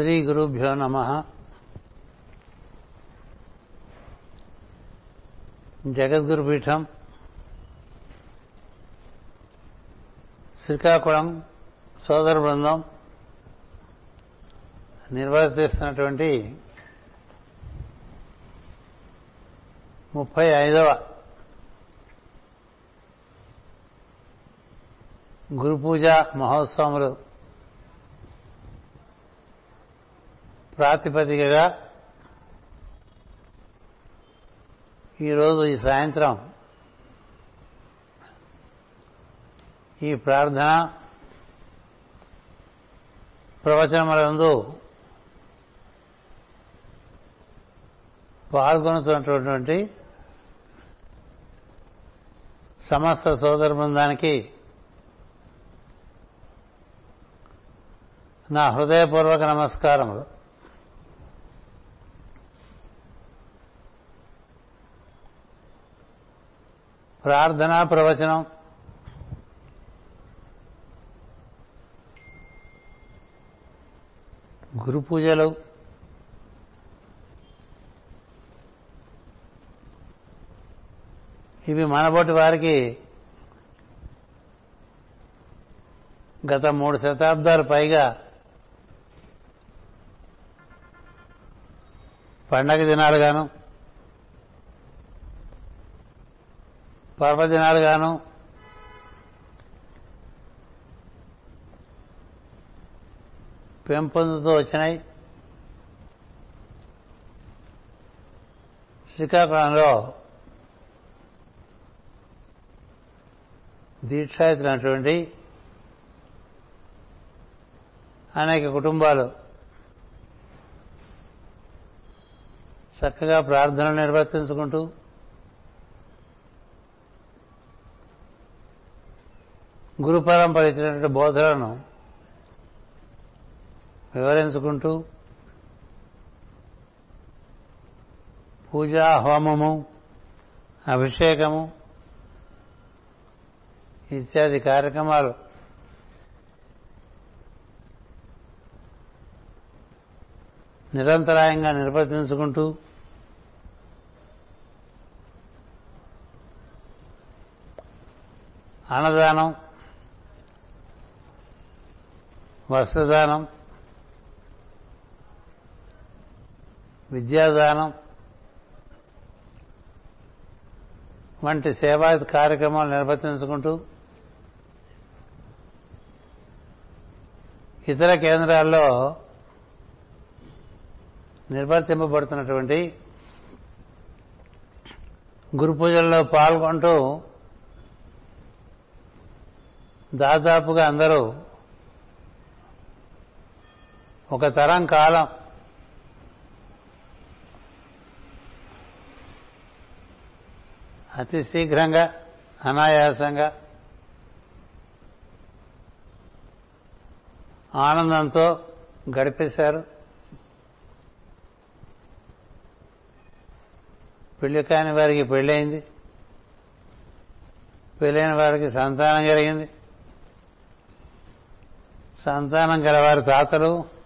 శ్రీ గురుభ్యో నమ. జగద్గురు పీఠం శ్రీకాకుళం సోదర బృందం నిర్వర్తిస్తున్నటువంటి ముప్పై ఐదవ గురు పూజ మహోత్సవములు. ప్రాతిపదికగా ఈరోజు ఈ సాయంత్రం ఈ ప్రార్థన ప్రవచనములందు పాల్గొనుతున్నటువంటి సమస్త సోదర బృందానికి నా హృదయపూర్వక నమస్కారములు. ప్రార్థనా ప్రవచనం. గురు పూజలు. ఇవి మనబోటి వారికి గత మూడు శతాబ్దాలు పైగా పండగ దినాలుగాను పర్వదినాలుగాను పెంపొందుతూ వచ్చినాయి. శ్రీకాకుళంలో దీక్షాయితున్నటువంటి అనేక కుటుంబాలు చక్కగా ప్రార్థనలు నిర్వర్తించుకుంటూ గురు పరంపర ఇచ్చినటువంటి బోధలను వివరించుకుంటూ పూజా హోమము అభిషేకము ఇత్యాది కార్యక్రమాలు. నిరంతరాయంగా నిర్వర్తించుకుంటూ అన్నదానం వస్త్రదానం విద్యాదానం వంటి సేవా కార్యక్రమాలు నిర్వర్తించుకుంటూ ఇతర కేంద్రాల్లో నిర్వర్తింపబడుతున్నటువంటి గురు పూజల్లో పాల్గొంటూ దాదాపుగా అందరూ ఒక తరం కాలం. అతి శీఘ్రంగా అనాయాసంగా ఆనందంతో గడిపేశారు. పెళ్ళి కాని వారికి పెళ్ళయింది. పెళ్ళైన వారికి సంతానం కలిగింది సంతానం గలవారి తాతలు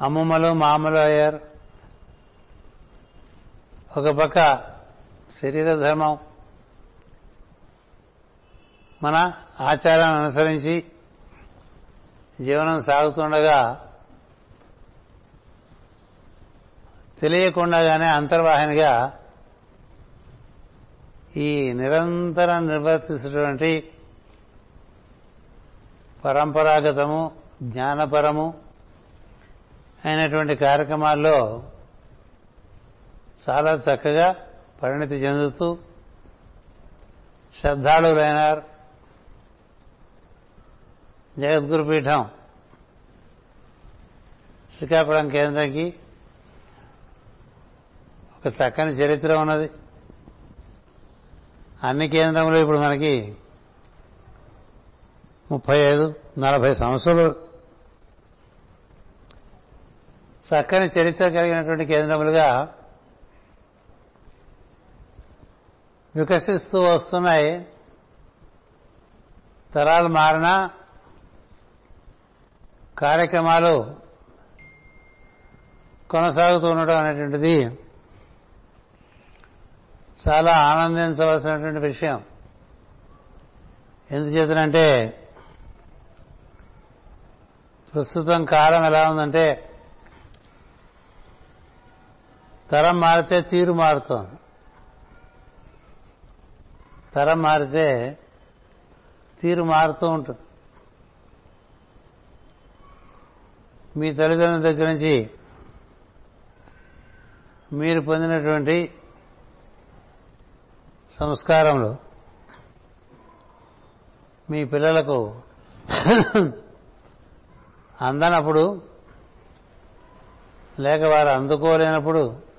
అమ్మమ్మలు మామలు అయ్యారు. ఒక పక్క శరీర ధర్మం. మన ఆచారాన్ని అనుసరించి జీవనం సాగుతుండగా తెలియకుండానే అంతర్వాహినిగా ఈ నిరంతరం నిర్వర్తిస్తున్నటువంటి పరంపరాగతము జ్ఞానపరము అయినటువంటి కార్యక్రమాల్లో చాలా చక్కగా పరిణతి చెందుతూ శ్రద్ధాళులైనారు. జగద్గురు పీఠం శ్రీకాకుళం కేంద్రంకి ఒక చక్కని చరిత్ర ఉన్నది. అన్ని కేంద్రంలో ఇప్పుడు మనకి ముప్పై ఐదు నలభై సంవత్సరాలు చక్కని చరిత్ర కలిగినటువంటి కేంద్రములుగా వికసిస్తూ వస్తున్నాయి. తరాలు మారినా కార్యక్రమాలు కొనసాగుతూ ఉండడం అనేటువంటిది చాలా ఆనందించవలసినటువంటి విషయం. ఎందుచేతనంటే ప్రస్తుతం కాలం ఎలా ఉందంటే తరం మారితే తీరు మారుతోంది తరం మారితే తీరు మారుతూ ఉంటుంది. మీ తల్లిదండ్రుల దగ్గర నుంచి మీరు పొందినటువంటి సంస్కారంలో మీ పిల్లలకు అందనప్పుడు లేక వారు అందుకోలేనప్పుడు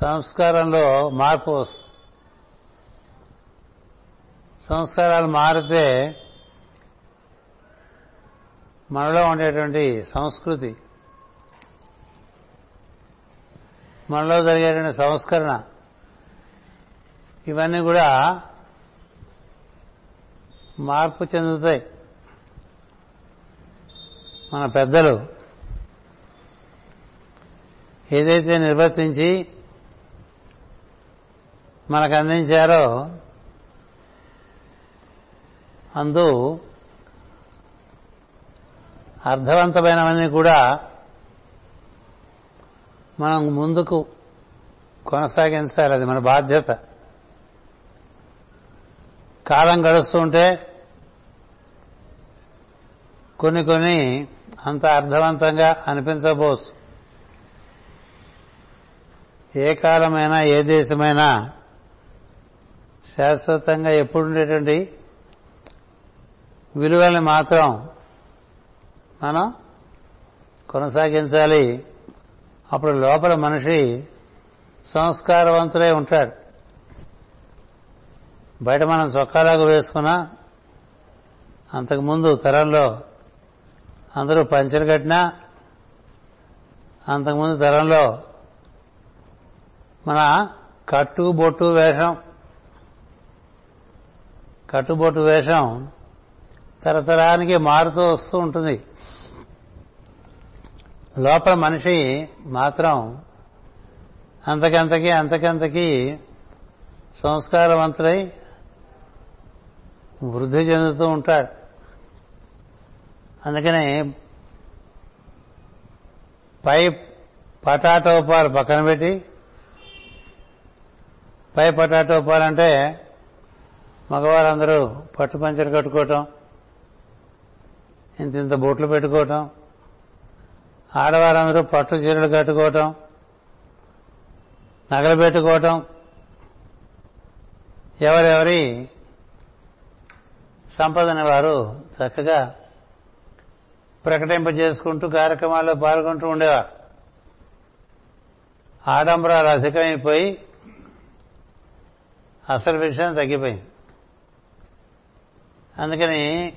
సంస్కారంలో మార్పు వస్తుంది. సంస్కారాలు మారితే మనలో ఉండేటువంటి సంస్కృతి మనలో జరిగేటువంటి సంస్కరణ ఇవన్నీ కూడా మార్పు చెందుతాయి. మన పెద్దలు ఏదైతే నిర్వర్తించి మనకు అందించారో అందు అర్థవంతమైనవన్నీ కూడా మనం ముందుకు కొనసాగించాలి. అది మన బాధ్యత. కాలం గడుస్తూ ఉంటే కొన్ని కొన్ని అంత అర్థవంతంగా అనిపించబోసు. ఏ కాలమైనా ఏ దేశమైనా శాశ్వతంగా ఎప్పుడుండేటువంటి విలువల్ని మాత్రం మనం కొనసాగించాలి. అప్పుడు లోపల మనిషి సంస్కారవంతుడై ఉంటాడు. బయట మనం చొక్కాలాగా వేసుకున్నా అంతకుముందు తరంలో అందరూ పంచలు కట్టినా అంతకుముందు తరంలో మన కట్టు బొట్టు వేషం కట్టుబొట్టు వేషం తరతరానికి మారుతూ వస్తూ ఉంటుంది. లోపల మనిషి మాత్రం అంతకంతకి అంతకంతకి సంస్కారవంతులై వృద్ధి చెందుతూ ఉంటాడు. అందుకని పై పటాటోపాలు పక్కన పెట్టి పై పటాటోపాలు అంటే మగవారందరూ పట్టు పంచలు కట్టుకోవటం ఇంత ఇంత బొట్లు పెట్టుకోవటం ఆడవారందరూ పట్టు చీరలు కట్టుకోవటం నగలు పెట్టుకోవటం. ఎవరెవరి సంపదని వారు చక్కగా ప్రకటింపజేసుకుంటూ కార్యక్రమాల్లో పాల్గొంటూ ఉండేవారు. ఆడంబరాలు అధికమైపోయి అసలు విషయం తగ్గిపోయింది. అందుకని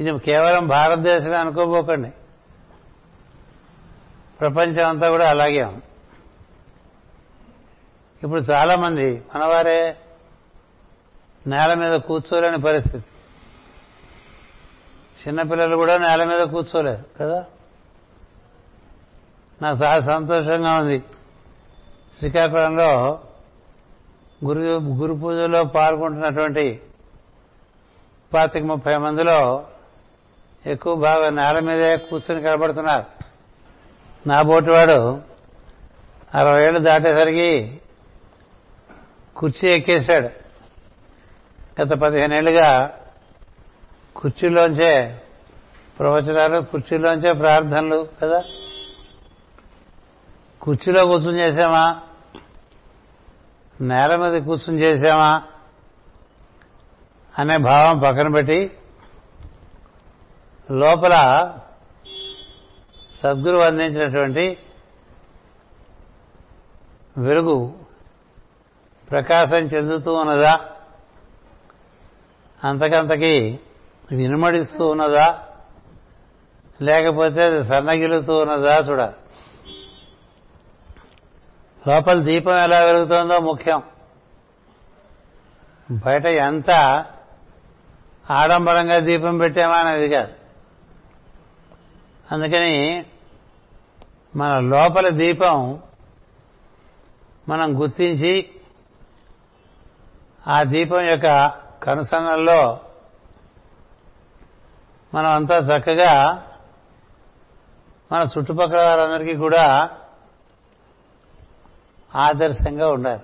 ఇది కేవలం భారతదేశమే అనుకోబోకండి. ప్రపంచం అంతా కూడా అలాగే ఉంది. ఇప్పుడు చాలామంది మనవారే నేల మీద కూర్చోలేని పరిస్థితి. చిన్నపిల్లలు కూడా నేల మీద కూర్చోలేదు కదా? నాకు చాలా సంతోషంగా ఉంది. శ్రీకాకుళంలో గురు గురు పూజలో పాల్గొంటున్నటువంటి పాతిక ముప్పై మందిలో ఎక్కువ బాగా నేల మీదే కూర్చొని కనబడుతున్నారు. నా బోటివాడు అరవై ఏళ్ళు దాటేసరికి కుర్చీ ఎక్కేశాడు. గత పదిహేనేళ్ళుగా కుర్చీలోంచే ప్రవచనాలు కుర్చీలోంచే ప్రార్థనలు కదా. కుర్చీలో కూర్చుని చేసామా నేల మీద కూర్చుని చేశామా అనే భావం పక్కన పెట్టి లోపల సద్గురు అందించినటువంటి వెలుగు ప్రకాశం చెందుతూ ఉన్నదా? అంతకంతకి వినుమడిస్తూ ఉన్నదా? లేకపోతే అది సన్నగిలుతూ ఉన్నదా? చూడ లోపల దీపం ఎలా వెలుగుతుందో ముఖ్యం. బయట ఎంత ఆడంబరంగా దీపం పెట్టామా అనేది కాదు. అందుకని మన లోపల దీపం మనం గుర్తించి ఆ దీపం యొక్క కనుసన్నల్లో మనం అంతా చక్కగా మన చుట్టుపక్కల వారందరికీ కూడా ఆదర్శంగా ఉండాలి.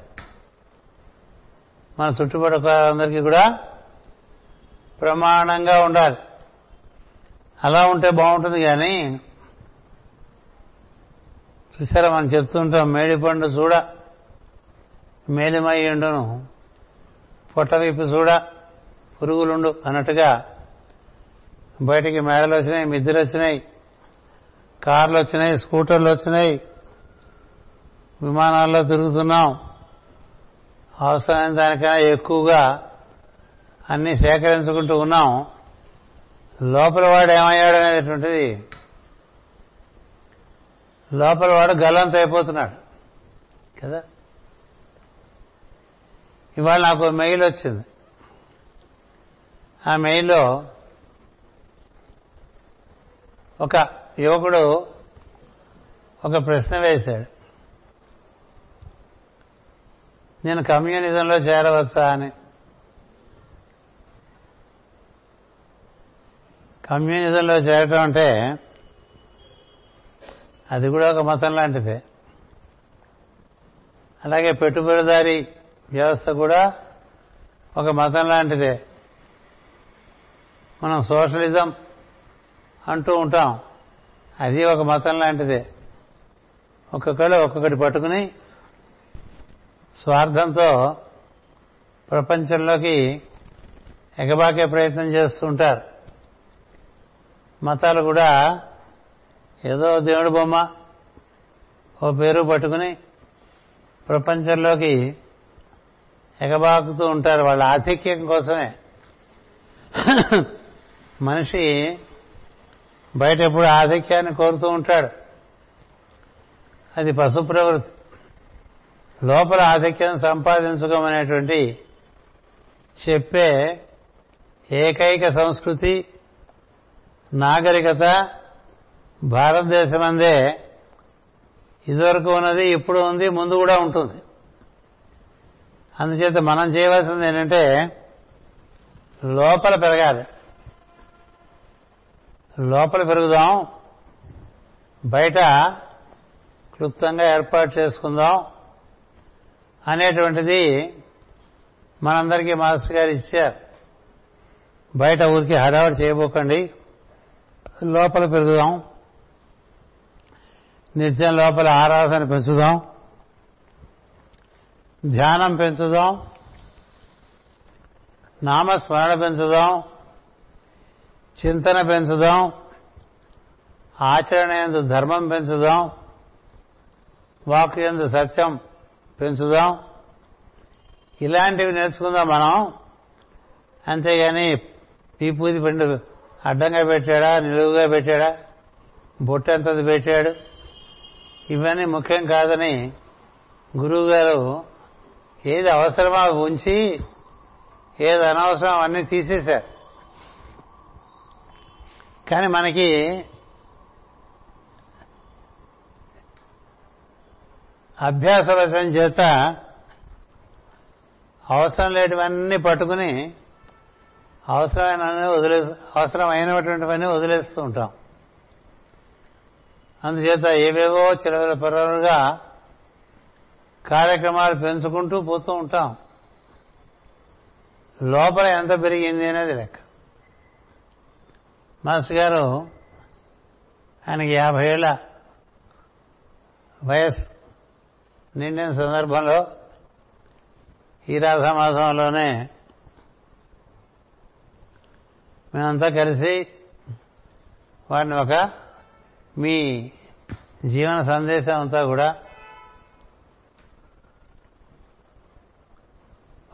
మన చుట్టుపక్కలందరికీ కూడా ప్రమాణంగా ఉండాలి. అలా ఉంటే బాగుంటుంది కానీ చూసారా మనం చెప్తుంటాం మేడిపండు చూడ మేలిమయ్యుండును పొట్టవైపు చూడ పురుగులుండు అన్నట్టుగా బయటికి మేడలు వచ్చినాయి మిద్దెలు వచ్చినాయి కార్లు వచ్చినాయి స్కూటర్లు వచ్చినాయి విమానాల్లో తిరుగుతున్నాం. అవసరమైన దానికన్నా ఎక్కువగా అన్ని సేకరించుకుంటూ ఉన్నాం. లోపల వాడు ఏమయ్యాడు అనేటువంటిది లోపల వాడు గల్లంత అయిపోతున్నాడు. కదా? ఇవాళ నాకు మెయిల్ వచ్చింది. ఆ మెయిల్లో ఒక యువకుడు ఒక ప్రశ్న వేశాడు. నేను కమ్యూనిజంలో చేరవచ్చా అని. కమ్యూనిజంలో చేరటం అంటే అది కూడా ఒక మతం లాంటిదే. అలాగే పెట్టుబడిదారీ వ్యవస్థ కూడా ఒక మతం లాంటిదే. మనం సోషలిజం అంటూ ఉంటాం. అది ఒక మతం లాంటిదే. ఒక్కొక్కళ్ళు ఒక్కొక్కటి పట్టుకుని స్వార్థంతో ప్రపంచంలోకి ఎగబాకే ప్రయత్నం చేస్తూ ఉంటారు మతాలు కూడా ఏదో దేవుడి బొమ్మ ఓ పేరు పట్టుకుని ప్రపంచంలోకి ఎగబాకుతూ ఉంటారు వాళ్ళ ఆధిక్యం కోసమే. మనిషి బయట ఎప్పుడు ఆధిక్యాన్ని కోరుతూ ఉంటాడు. అది పశు ప్రవృత్తి లోపల ఆధిక్యం సంపాదించుకోమనేటువంటి చెప్పే ఏకైక సంస్కృతి నాగరికత భారతదేశమందే. ఇదివరకు ఉన్నది ఇప్పుడు ఉంది ముందు కూడా ఉంటుంది. అందుచేత మనం చేయవలసింది ఏంటంటే లోపల పెరగాలి. లోపల పెరుగుదాం. బయట క్లుప్తంగా ఏర్పాటు చేసుకుందాం. అనేటువంటిది మనందరికీ మాస్టర్ గారు ఇచ్చారు. బయట ఊరికి హడావడి చేయబోకండి. లోపల పెరుగుదాం. నిత్యం లోపల ఆరాధన పెంచుదాం. ధ్యానం పెంచుదాం. నామస్మరణ పెంచుదాం. చింతన పెంచుదాం. ఆచరణ ఎందు ధర్మం పెంచుదాం. వాక్ ఎందు సత్యం పెంచుదాం. ఇలాంటివి నేర్చుకుందాం మనం. అంతేగాని పీపూది పండు అడ్డంగా పెట్టాడా నిలువుగా పెట్టాడా బొట్టెంతది పెట్టాడు? ఇవన్నీ ముఖ్యం కాదని గురువుగారు ఏది అవసరమో ఉంచి ఏది అనవసరం అన్నీ తీసేశారు. కానీ మనకి అభ్యాస వశం చేత అవసరం లేనివన్నీ పట్టుకుని అవసరమైన వదిలే అవసరమైనటువంటివన్నీ వదిలేస్తూ ఉంటాం. అందుచేత ఏవేవో చిలవల పరవలుగా కార్యక్రమాలు పెంచుకుంటూ పోతూ ఉంటాం. లోపల ఎంత పెరిగింది అనేది లెక్క. మాస్టర్ గారు ఆయనకి యాభై ఏళ్ళ వయస్సు. నిండిన సందర్భంలో ఈ రాధామాసంలోనే మేమంతా కలిసి వారిని ఒక మీ జీవన సందేశం అంతా కూడా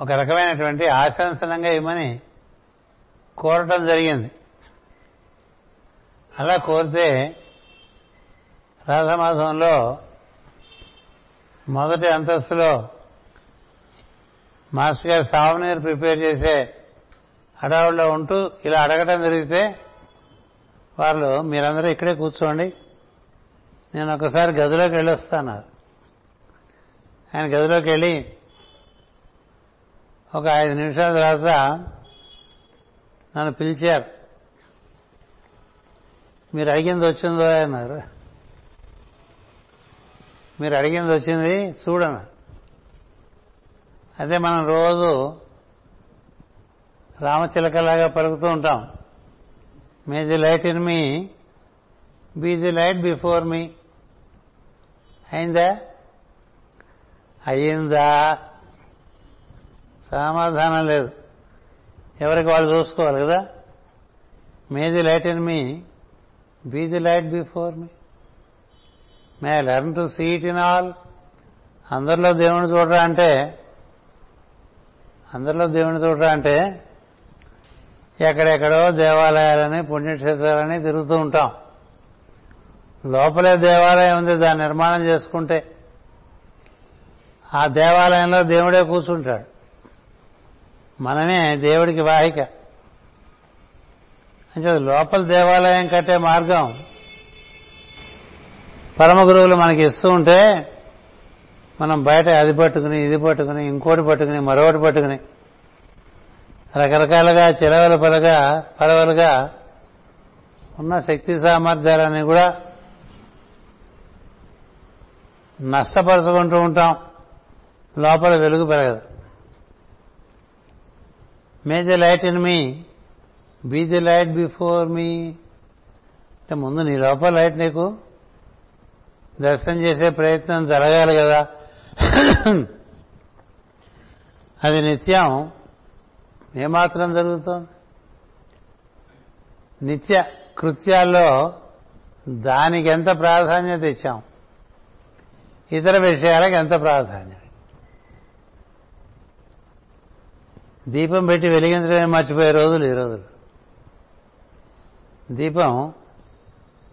ఒక రకమైనటువంటి ఆశంసనంగా ఇవ్వమని కోరటం జరిగింది. అలా కోరితే రాధమాసంలో మొదటి అంతస్తులో మాస్టర్ గారు సావనీర్ ప్రిపేర్ చేసే హడావుల్లో ఉంటూ ఇలా అడగటం జరిగితే వాళ్ళు మీరందరూ ఇక్కడే కూర్చోండి. నేను ఒకసారి గదిలోకి వెళ్ళొస్తాను. ఆయన గదిలోకి వెళ్ళి ఒక ఐదు నిమిషాల తర్వాత నన్ను పిలిచారు. మీరు అడిగింది వచ్చిందో? అన్నారు. మీరు అడిగింది వచ్చింది చూడన. అదే మనం రోజు రామచిలకలాగా పరుగుతూ ఉంటాం. May the light in me be the light before me. అయిందా? అయ్యిందా సమాధానం లేదు. ఎవరికి వాళ్ళు చూసుకోవాలి కదా? May the light in me be the light before me. May learn to see it in all. అందరిలో దేవుని చూడరా అంటే అందరిలో దేవుని చూడరా అంటే ఎక్కడెక్కడో దేవాలయాలని పుణ్యక్షేత్రాలని తిరుగుతూ ఉంటాం. లోపలే దేవాలయం ఉంది దాన్ని నిర్మాణం చేసుకుంటే. ఆ దేవాలయంలో దేవుడే కూర్చుంటాడు. మనమే దేవుడికి వాహిక. అంటే లోపల దేవాలయం కట్టే మార్గం. పరమ గురువులు మనకి ఇస్తూ ఉంటే మనం బయట అది పట్టుకుని ఇది పట్టుకుని ఇంకోటి పట్టుకుని మరొకటి పట్టుకుని రకరకాలుగా చిలవల పలగా పలవలుగా ఉన్న శక్తి సామర్థ్యాలన్నీ కూడా నష్టపరుచుకుంటూ ఉంటాం. లోపల వెలుగు పెరగదు. May light in me be the light before me. అంటే ముందు నీ లోపల లైట్ నీకు దర్శనం చేసే ప్రయత్నం జరగాలి కదా. అది నిత్యం ఏమాత్రం జరుగుతోంది? నిత్య కృత్యాల్లో దానికి ఎంత ప్రాధాన్యత ఇచ్చాం? ఇతర విషయాలకు ఎంత ప్రాధాన్యత? దీపం పెట్టి వెలిగించడమే మర్చిపోయే రోజులు ఈ రోజులు. దీపం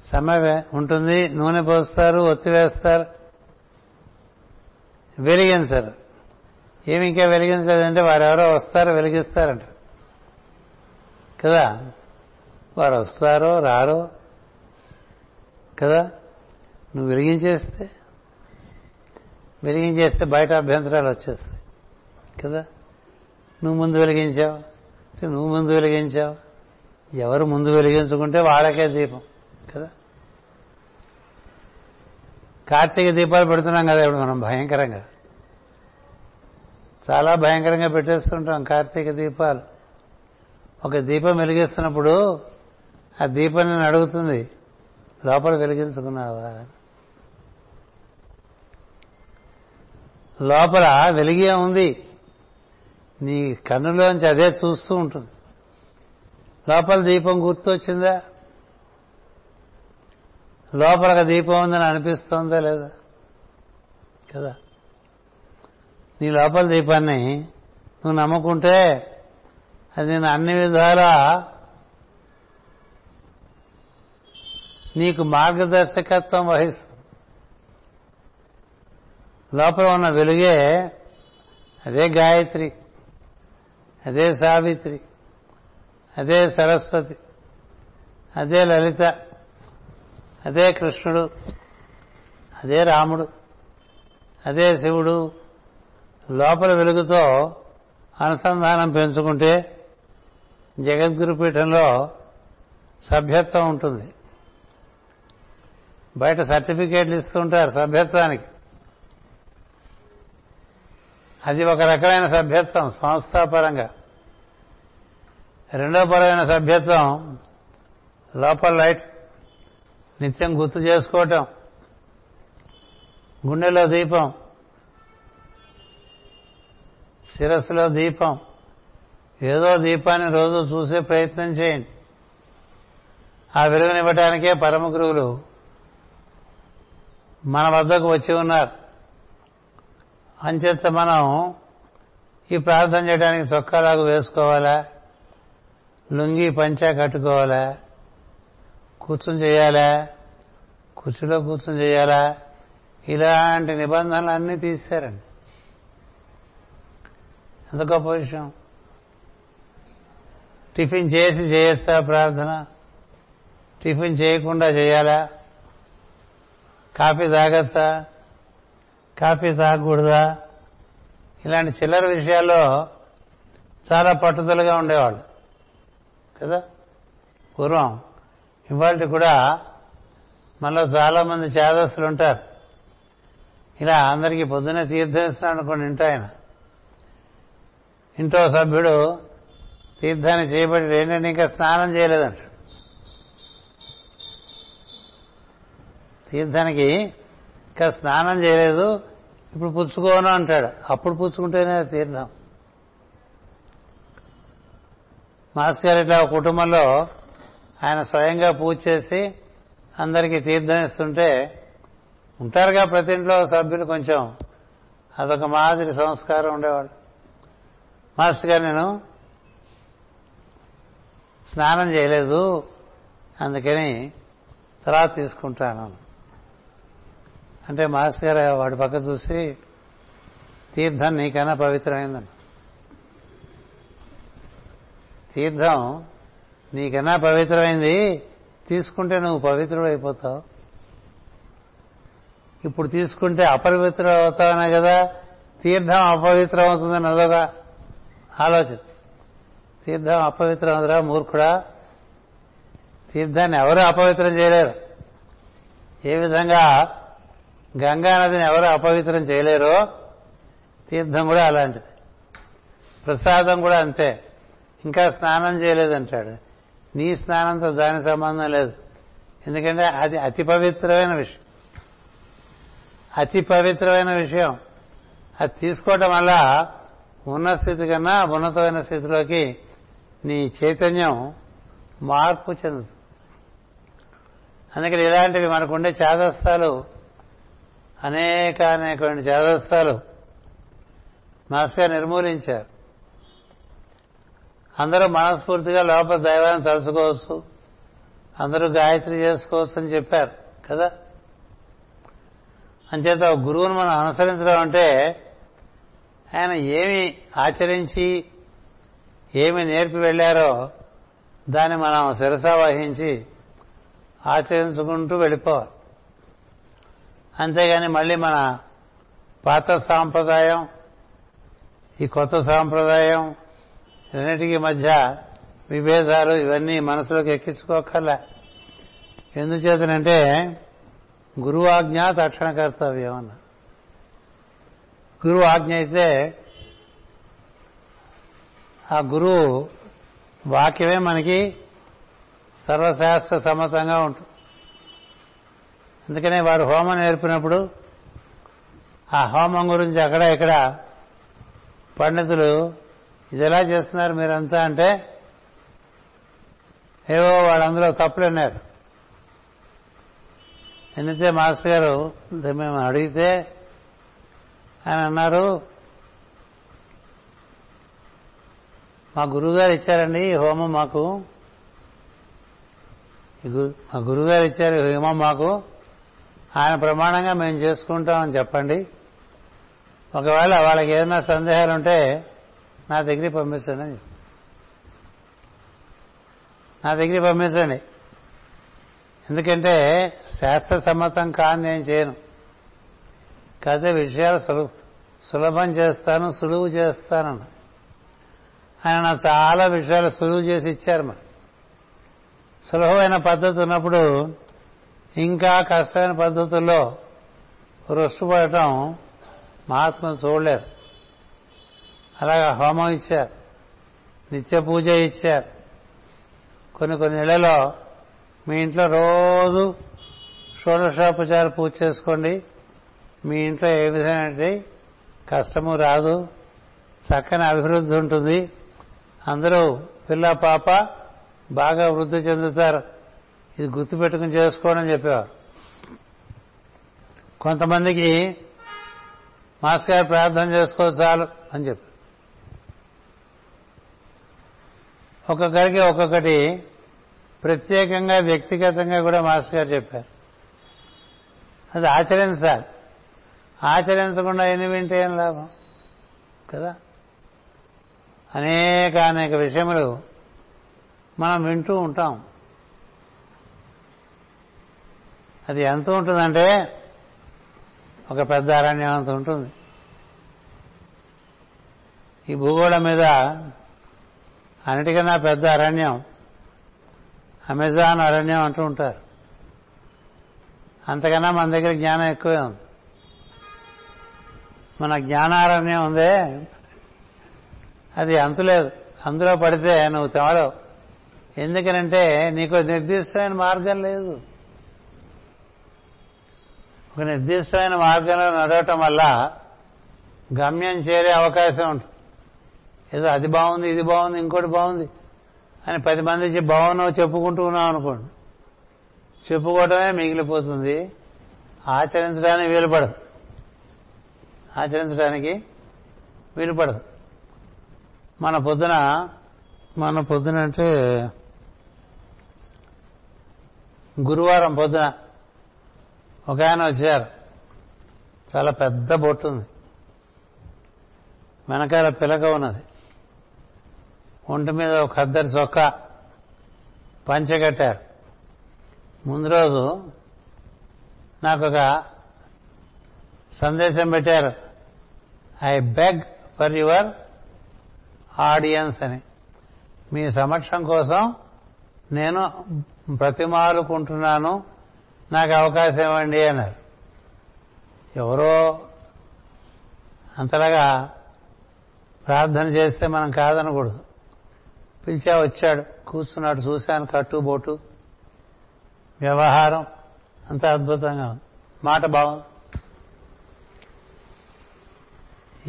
సమ్మె ఉంటుంది నూనె పోస్తారు ఒత్తి వేస్తారు. వెలిగించరు. ఏమి ఇంకా వెలిగించలేదంటే వారెవరో వస్తారో వెలిగిస్తారంట. కదా? వారు వస్తారో రారో? కదా? నువ్వు వెలిగించేస్తే? వెలిగించేస్తే బయట అభ్యంతరాలు వచ్చేస్తాయి. కదా? నువ్వు ముందు వెలిగించావు. నువ్వు ముందు వెలిగించావు. ఎవరు ముందు వెలిగించుకుంటే వాళ్ళకే దీపం. కదా? కార్తీక దీపాలు పెడుతున్నాం కదా ఇప్పుడు మనం భయంకరంగా. చాలా భయంకరంగా పెట్టేస్తుంటాం కార్తీక దీపాలు. ఒక దీపం వెలిగిస్తున్నప్పుడు ఆ దీపం నేను అడుగుతుంది లోపల వెలిగించుకున్నావా? లోపల వెలిగే ఉంది. నీ కన్నులోంచి అదే చూస్తూ ఉంటుంది. లోపల దీపం గుర్తొచ్చిందా? లోపల ఒక దీపం ఉందని అనిపిస్తోందా లేదా? కదా. నీ లోపల దీపాన్ని నువ్వు నమ్ముకుంటే అది నేను అన్ని విధాలా నీకు మార్గదర్శకత్వం వహిస్తుంది. లోపల ఉన్న వెలుగే అదే గాయత్రి అదే సావిత్రి అదే సరస్వతి అదే లలిత. అదే కృష్ణుడు అదే రాముడు అదే శివుడు. లోపల వెలుగుతో అనుసంధానం పెంచుకుంటే జగద్గురు పీఠంలో సభ్యత్వం ఉంటుంది. బయట సర్టిఫికేట్లు ఇస్తుంటారు సభ్యత్వానికి. అది ఒక రకమైన సభ్యత్వం సంస్థాపరంగా. రెండో పరమైన సభ్యత్వం లోపల లైట్ నిత్యం గుర్తు చేసుకోవటం. గుండెలో దీపం. శిరస్సులో దీపం. ఏదో దీపాన్ని రోజు చూసే ప్రయత్నం చేయండి. ఆ వెలుగునివ్వటానికే పరమ గురువులు మన వద్దకు వచ్చి ఉన్నారు. అంచేత మనం ఈ ప్రార్థన చేయడానికి చొక్కాలాగు వేసుకోవాలా? లుంగి పంచా కట్టుకోవాలా? కూర్చొని చేయాలా? కుర్చీలో కూర్చొని చేయాలా? ఇలాంటి నిబంధనలు అన్నీ తీశారండి. ఎంత గొప్ప విషయం. టిఫిన్ చేసి చేయొస్తా ప్రార్థన టిఫిన్ చేయకుండా చేయాలా? కాఫీ తాగచ్చా కాఫీ తాగకూడదా? ఇలాంటి చిల్లర విషయాల్లో చాలా పట్టుదలగా ఉండేవాళ్ళు. కదా? పూర్వం ఇవాళ కూడా మనలో చాలా మంది చేదస్సులు ఉంటారు ఇలా అందరికీ పొద్దునే తీర్థం ఇస్తున్నాడు అనుకోండి ఇంట ఆయన. ఇంట్లో సభ్యుడు తీర్థాన్ని చేయబడి ఏంటంటే ఇంకా స్నానం చేయలేదంట. తీర్థానికి ఇంకా స్నానం చేయలేదు ఇప్పుడు పుచ్చుకోను అంటాడు. అప్పుడు పుచ్చుకుంటేనే తీర్థం. మాస్ గారు ఇట్లా కుటుంబంలో ఆయన స్వయంగా పూజ చేసి అందరికీ తీర్థం ఇస్తుంటే ఉంటారుగా ప్రతి ఇంట్లో సభ్యులు కొంచెం. అదొక మాదిరి సంస్కారం ఉండేవాడు మాస్టర్ గారు నేను స్నానం చేయలేదు అందుకని తర్వాత తీసుకుంటాను. అంటే మాస్టర్ గారు వాడి పక్క చూసి తీర్థం నీకన్నా పవిత్రమైందని తీర్థం నీకన్నా పవిత్రమైంది తీసుకుంటే నువ్వు పవిత్రుడు అయిపోతావు ఇప్పుడు తీసుకుంటే అపవిత్రం అవుతావనే కదా తీర్థం అపవిత్రం అవుతుందని అదొక ఆలోచన. తీర్థం అపవిత్రం అవుతురా మూర్ఖుడా? తీర్థాన్ని ఎవరు అపవిత్రం చేయలేరు? ఏ విధంగా గంగా నదిని ఎవరు అపవిత్రం చేయలేరో తీర్థం కూడా అలాంటిది. ప్రసాదం కూడా అంతే. ఇంకా స్నానం చేయలేదంటాడు. నీ స్నానంతో దాని సంబంధం లేదు. ఎందుకంటే అది అతి పవిత్రమైన విషయం. అతి పవిత్రమైన విషయం. అది తీసుకోవటం వల్ల ఉన్న స్థితి కన్నా ఉన్నతమైన స్థితిలోకి నీ చైతన్యం మార్పు చెందుతుంది. అందుకని ఇలాంటివి మనకుండే చేదస్తాలు అనేక అనేకమైన చేదస్తాలు మాస్గా నిర్మూలించారు. అందరూ మనస్ఫూర్తిగా లోపల దైవాన్ని తలుచుకోవచ్చు. అందరూ గాయత్రి చేసుకోవచ్చు అని చెప్పారు కదా? అంచేత గురువును మనం అనుసరించడం అంటే ఆయన ఏమి ఆచరించి ఏమి నేర్పి వెళ్ళారో దాన్ని మనం శిరసా వహించి ఆచరించుకుంటూ వెళ్ళిపోవాలి. అంతేగాని మళ్ళీ మన పాత సాంప్రదాయం ఈ కొత్త సాంప్రదాయం రెండింటికి మధ్య విభేదాలు ఇవన్నీ మనసులోకి ఎక్కించుకోకర్లే ఎందుచేతనంటే గురువు ఆజ్ఞ తక్షణ కర్తవ్యం అన్న. గురువు ఆజ్ఞ అయితే ఆ గురువు వాక్యమే మనకి సర్వశాస్త్ర సమ్మతంగా ఉంటుంది అందుకనే వారు హోమం నేర్పినప్పుడు ఆ హోమం గురించి అక్కడ ఇక్కడ పండితులు ఇది ఎలా చేస్తున్నారు మీరంతా అంటే ఏవో వాళ్ళందరూ తప్పులు అన్నారు. ఎందుకంటే మాస్టర్ గారు మేము అడిగితే ఆయన అన్నారు మా గురువుగారు ఇచ్చారండి ఈ హోమం మాకు. మా గురువుగారు ఇచ్చారు ఈ హోమం మాకు. ఆయన ప్రమాణంగా మేము చేసుకుంటామని చెప్పండి. ఒకవేళ వాళ్ళకి ఏదైనా సందేహాలు ఉంటే నా దగ్గరికి పంపించండి అని నా దగ్గరికి పంపించండి. ఎందుకంటే శాస్త్ర సమ్మతం కాని నేను చేయను. కాకపోతే విషయాలు సులభ సులభం చేస్తాను సులువు చేస్తానన్న. ఆయన నాకు చాలా విషయాలు సులువు చేసి ఇచ్చారు మరి. సులభమైన పద్ధతి ఉన్నప్పుడు ఇంకా కష్టమైన పద్ధతుల్లో రుష్టుపడటం మహాత్ములు చూడలేరు. అలాగా హోమం ఇచ్చారు. నిత్య పూజ ఇచ్చారు. కొన్ని కొన్ని నెలలో మీ ఇంట్లో రోజు షోడశోపచార పూజ చేసుకోండి. మీ ఇంట్లో ఏ విధమైన కష్టము రాదు. చక్కని అభివృద్ధి ఉంటుంది. అందరూ పిల్ల పాప బాగా వృద్ధి చెందుతారు. ఇది గుర్తుపెట్టుకుని చేసుకోనని చెప్పేవారు. కొంతమందికి మాస్ గారు ప్రార్థన చేసుకో చాలు అని చెప్పారు. ఒక్కొక్కరికి ఒక్కొక్కటి ప్రత్యేకంగా వ్యక్తిగతంగా కూడా మాస్టర్ గారు చెప్పారు. అది ఆచరించాలి ఆచరించకుండా ఎన్ని వింటే ఏం లాభం? కదా? అనేక అనేక విషయములు మనం వింటూ ఉంటాం. అది ఎంత ఉంటుందంటే ఒక పెద్ద అరణ్యం అంత ఉంటుంది. ఈ భూగోళం మీద అన్నిటికన్నా పెద్ద అరణ్యం. అమెజాన్ అరణ్యం అంటూ ఉంటారు. అంతకన్నా మన దగ్గర జ్ఞానం ఎక్కువే ఉంది. మన జ్ఞానారణ్యం ఉందే. అది అంతులేదు అందులో పడితే నువ్వు తెవడవు ఎందుకనంటే నీకు నిర్దిష్టమైన మార్గం లేదు. ఒక నిర్దిష్టమైన మార్గంలో నడవటం వల్ల గమ్యం చేరే అవకాశం ఉంటుంది. ఏదో అది బాగుంది ఇది బాగుంది ఇంకోటి బాగుంది. అని పది మంది బాగున్నావు చెప్పుకుంటూ ఉన్నావు అనుకోండి. చెప్పుకోవటమే మిగిలిపోతుంది. ఆచరించడానికి వీలుపడదు. ఆచరించడానికి వీలుపడదు. మన పొద్దున మన పొద్దున అంటే గురువారం పొద్దున ఒక ఆయన వచ్చారు. చాలా పెద్ద బొట్టు ఉంది. వెనకాల పిలక ఉన్నది. ఒంటి మీద ఒక ఖద్దరి చొక్కా పంచగట్టారు ముందు రోజు నాకు ఒక సందేశం పెట్టారు. I beg for your audience అని. మీ సమక్షం కోసం నేను బ్రతిమాలుకుంటున్నాను. నాకు అవకాశం ఇవ్వండి అన్నారు. ఎవరో అంతలాగా ప్రార్థన చేస్తే మనం కాదనకూడదు. పిలిచా వచ్చాడు. కూర్చున్నాడు. చూశాను కట్టుబోటు వ్యవహారం అంత అద్భుతంగా ఉంది. మాట బాగుంది.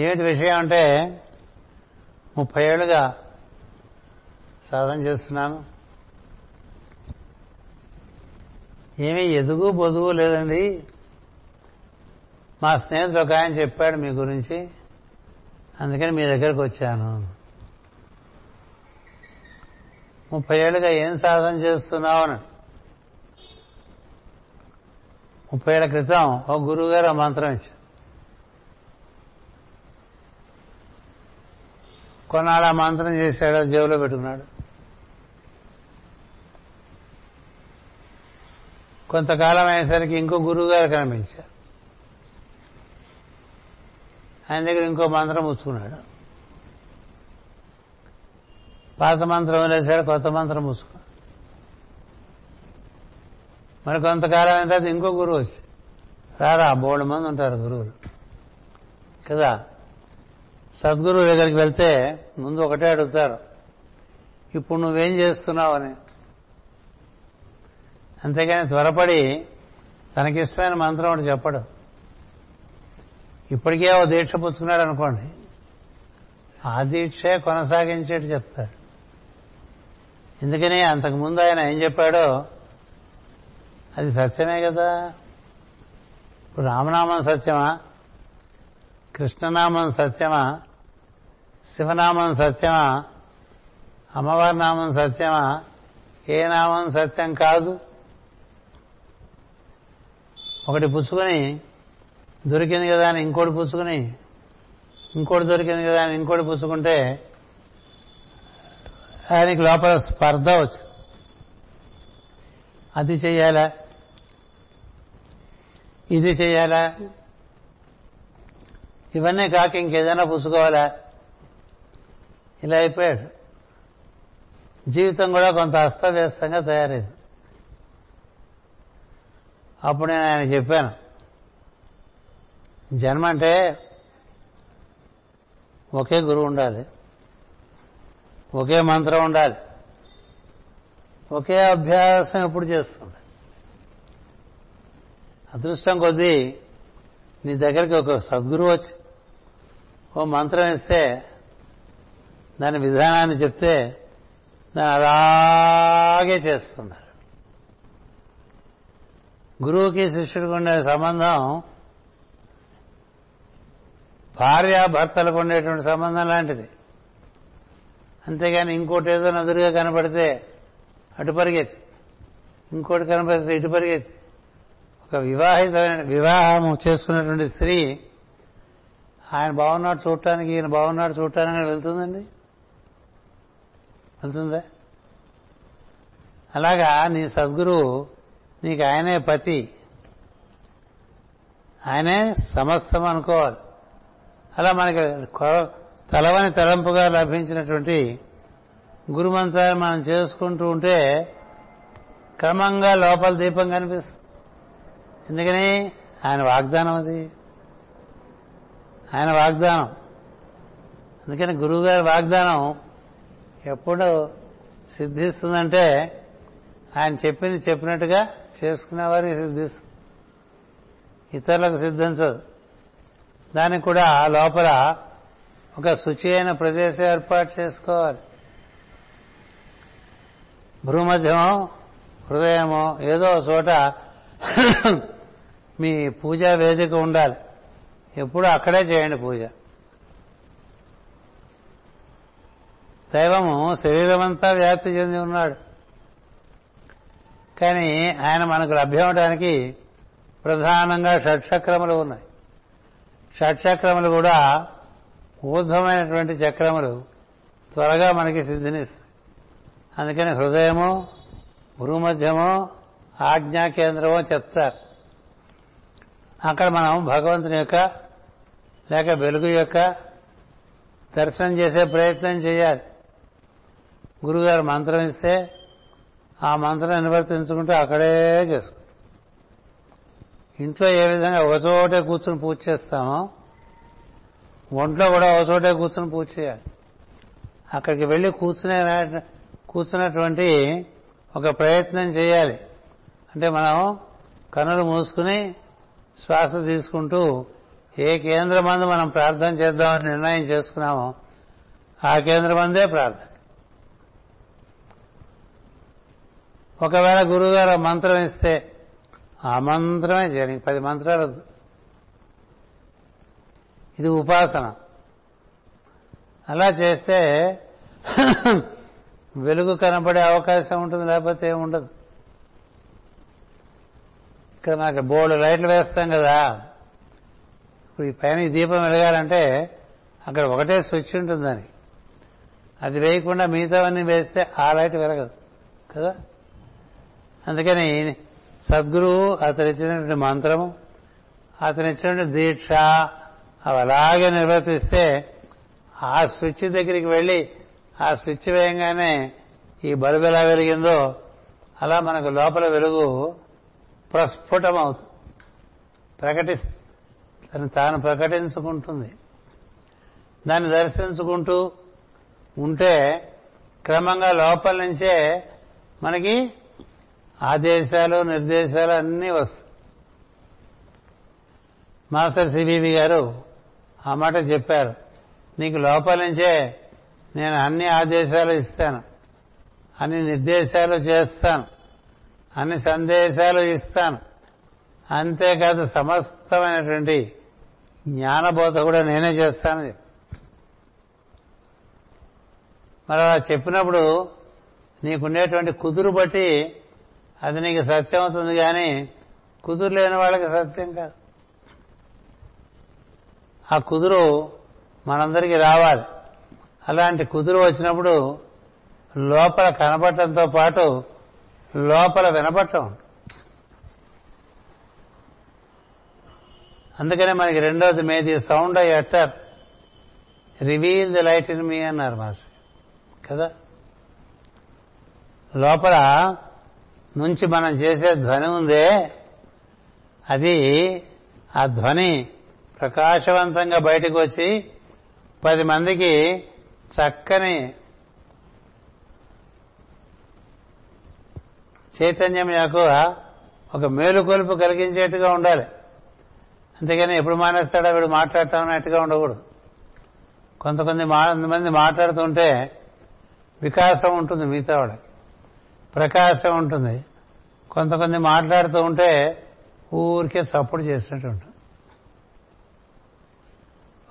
ఏమిటి విషయం అంటే ముప్పై ఏళ్ళుగా సాధన చేస్తున్నాను. ఏమీ ఎదుగు బొదుగు లేదండి. మా స్నేహితుడు ఒక ఆయన చెప్పాడు మీ గురించి. అందుకని మీ దగ్గరకు వచ్చాను. ముప్పై ఏళ్ళుగా ఏం సాధన చేస్తున్నావు అని. ముప్పై ఏళ్ళ క్రితం ఓ గురువు గారు ఆ మంత్రం ఇచ్చారు. కొన్నాళ్ళు ఆ మంత్రం చేశాడు జేబులో పెట్టుకున్నాడు. కొంతకాలం అయ్యేసరికి ఇంకో గురువు గారు కనిపించారు. ఆయన దగ్గర ఇంకో మంత్రం ముచ్చుకున్నాడు పాత మంత్రం వదిలేశాడు కొత్త మంత్రం మూసుకో. మరి కొంతకాలం అయిన తర్వాత ఇంకో గురువు వచ్చి రారా బోల్డ్ మంది ఉంటారు గురువులు. కదా? సద్గురువు దగ్గరికి వెళ్తే ముందు ఒకటే అడుగుతారు ఇప్పుడు నువ్వేం చేస్తున్నావు అని అంతేగాని త్వరపడి తనకిష్టమైన మంత్రం ఒకటి చెప్పడు. ఇప్పటికే ఓ దీక్ష పుచ్చుకున్నాడు అనుకోండి ఆ దీక్షే కొనసాగించేట్టు చెప్తాడు. ఎందుకని అంతకుముందు ఆయన ఏం చెప్పాడో? అది సత్యమే కదా. ఇప్పుడు రామనామం సత్యమా? కృష్ణనామం సత్యమా? శివనామం సత్యమా? అమ్మవారి నామం సత్యమా? ఏ నామం సత్యం కాదు? ఒకటి పుచ్చుకొని దొరికింది కదా అని ఇంకోటి పుచ్చుకొని ఇంకోటి దొరికింది కదా అని ఇంకోటి పుచ్చుకుంటే ఆయనకి లోపల స్పర్ధ వచ్చింది అది చెయ్యాలా ఇది చేయాలా? ఇవన్నీ కాక ఇంకేదైనా పుచ్చుకోవాలా ఇలా అయిపోయాడు. జీవితం కూడా కొంత అస్తవ్యస్తంగా తయారైంది. అప్పుడు నేను ఆయన చెప్పాను. జన్మ అంటే ఒకే గురువు ఉండాలి. ఒకే మంత్రం ఉండాలి. ఒకే అభ్యాసం ఎప్పుడు చేస్తుంది? అదృష్టం కొద్దీ నీ దగ్గరికి ఒక సద్గురువు వచ్చి ఓ మంత్రం ఇస్తే దాని విధానాన్ని చెప్తే దాన్ని అలాగే చేస్తున్నారు. గురువుకి శిష్యుడికి ఉండే సంబంధం భార్య భర్తలకు ఉండేటువంటి సంబంధం లాంటిది. అంతేగాని ఇంకోటి ఏదో నదురుగా కనపడితే అటు పరిగెత్తి. ఇంకోటి కనపడితే ఇటు పరిగెత్తి. ఒక వివాహితమైన వివాహం చేసుకున్నటువంటి స్త్రీ ఆయన బాగున్నాడు చూడటానికి ఈయన బాగున్నాడు చూడటానికి వెళ్తుందండి? వెళ్తుందా? అలాగా నీ సద్గురువు నీకు ఆయనే పతి. ఆయనే సమస్తం అనుకోవాలి. అలా మనకి తలవని తలంపుగా లభించినటువంటి గురుమంత్రాన్ని మనం చేసుకుంటూ ఉంటే క్రమంగా లోపల దీపం కనిపిస్తుంది. ఎందుకని? ఆయన వాగ్దానం అది. ఆయన వాగ్దానం. అందుకని గురువుగారి వాగ్దానం ఎప్పుడు సిద్ధిస్తుందంటే ఆయన చెప్పింది చెప్పినట్టుగా చేసుకునేవారికి సిద్ధిస్తుంది. ఇతరులకు సిద్ధించదు. దానికి కూడా లోపల ఒక శుచి అయిన ప్రదేశం ఏర్పాటు చేసుకోవాలి. భ్రూమధ్యమో హృదయమో ఏదో చోట మీ పూజా వేదిక ఉండాలి. ఎప్పుడు అక్కడే చేయండి పూజ. దైవము శరీరమంతా వ్యాప్తి చెంది ఉన్నాడు. కానీ ఆయన మనకు లభ్యమవడానికి ప్రధానంగా షట్చక్రములు ఉన్నాయి. షట్చక్రములు కూడా ఊర్ధ్వమైనటువంటి చక్రములు త్వరగా మనకి సిద్ధినిస్తాయి. అందుకని హృదయము భూమధ్యము ఆజ్ఞా కేంద్రమో చెప్తారు. అక్కడ మనం భగవంతుని యొక్క లేక వెలుగు యొక్క దర్శనం చేసే ప్రయత్నం చేయాలి. గురుగారు మంత్రం ఇస్తే ఆ మంత్రం నిర్వర్తించుకుంటూ అక్కడే చేసుకో ఇంట్లో ఏ విధంగా ఒకచోటే కూర్చుని పూజ చేస్తామో ఒంట్లో కూడా ఒక చోటే కూర్చుని పూజ చేయాలి. అక్కడికి వెళ్ళి కూర్చునే కూర్చున్నటువంటి ఒక ప్రయత్నం చేయాలి. అంటే మనం కనులు మూసుకుని శ్వాస తీసుకుంటూ ఏ కేంద్రమందు మనం ప్రార్థన చేద్దామని నిర్ణయం చేసుకున్నామో ఆ కేంద్రమందే ప్రార్థన. ఒకవేళ గురువుగారు మంత్రం ఇస్తే ఆ మంత్రమే చేయాలి. పది మంత్రాలు ఇది ఉపాసన. అలా చేస్తే వెలుగు కనపడే అవకాశం ఉంటుంది లేకపోతే ఏమి ఉండదు. ఇక్కడ మనకి బోర్డు లైట్లు వేస్తాం కదా. ఇప్పుడు ఈ పైన ఈ దీపం వెలగాలంటే అక్కడ ఒకటే స్విచ్ ఉంటుందని అది వేయకుండా మిగతావన్నీ వేస్తే ఆ లైట్ వెలగదు కదా? అందుకని సద్గురువు అతను ఇచ్చినటువంటి మంత్రము అతను ఇచ్చినటువంటి దీక్ష అవి అలాగే నిర్వర్తిస్తే ఆ స్విచ్ దగ్గరికి వెళ్ళి ఆ స్విచ్ వేయంగానే ఈ బల్బు ఎలా వెలిగిందో అలా మనకు లోపల వెలుగు ప్రస్ఫుటమవుతుంది. ప్రకటి తను తాను ప్రకటించుకుంటుంది. దాన్ని దర్శించుకుంటూ ఉంటే క్రమంగా లోపల నుంచే మనకి ఆదేశాలు నిర్దేశాలు అన్నీ వస్తాయి. మాస్టర్ సిబివి గారు ఆ మాట చెప్పారు. నీకు లోపల నుంచే నేను అన్ని ఆదేశాలు ఇస్తాను. అన్ని నిర్దేశాలు చేస్తాను. అన్ని సందేశాలు ఇస్తాను. అంతేకాదు సమస్తమైనటువంటి జ్ఞానబోధ కూడా నేనే చేస్తాను. మరి అలా చెప్పినప్పుడు నీకుండేటువంటి కుదురు బట్టి అది నీకు సత్యం అవుతుంది కానీ కుదురు లేని వాళ్ళకి సత్యం కాదు. ఆ కుదురు మనందరికీ రావాలి. అలాంటి కుదురు వచ్చినప్పుడు లోపల కనపడటంతో పాటు లోపల వినపడటం అందుకనే మనకి రెండోది may the sound I utter reveal the light in me అన్నారు మాస్టర్ కదా? లోపల నుంచి మనం చేసే ధ్వని ఉందే అది ఆ ధ్వని ప్రకాశవంతంగా బయటకు వచ్చి పది మందికి చక్కని చైతన్యం యొక్క ఒక మేలుకొలుపు కలిగించేట్టుగా ఉండాలి. అంతేగాని ఎప్పుడు మానేస్తాడో వీడు మాట్లాడటం అన్నట్టుగా ఉండకూడదు. కొంత కొంత మంది మాట్లాడుతుంటే వికాసం ఉంటుంది మిగతా వాళ్ళకి. ప్రకాశం ఉంటుంది. కొంత మాట్లాడుతూ ఉంటే ఊరికే సపోర్ట్ చేసినట్టు ఉంటుంది.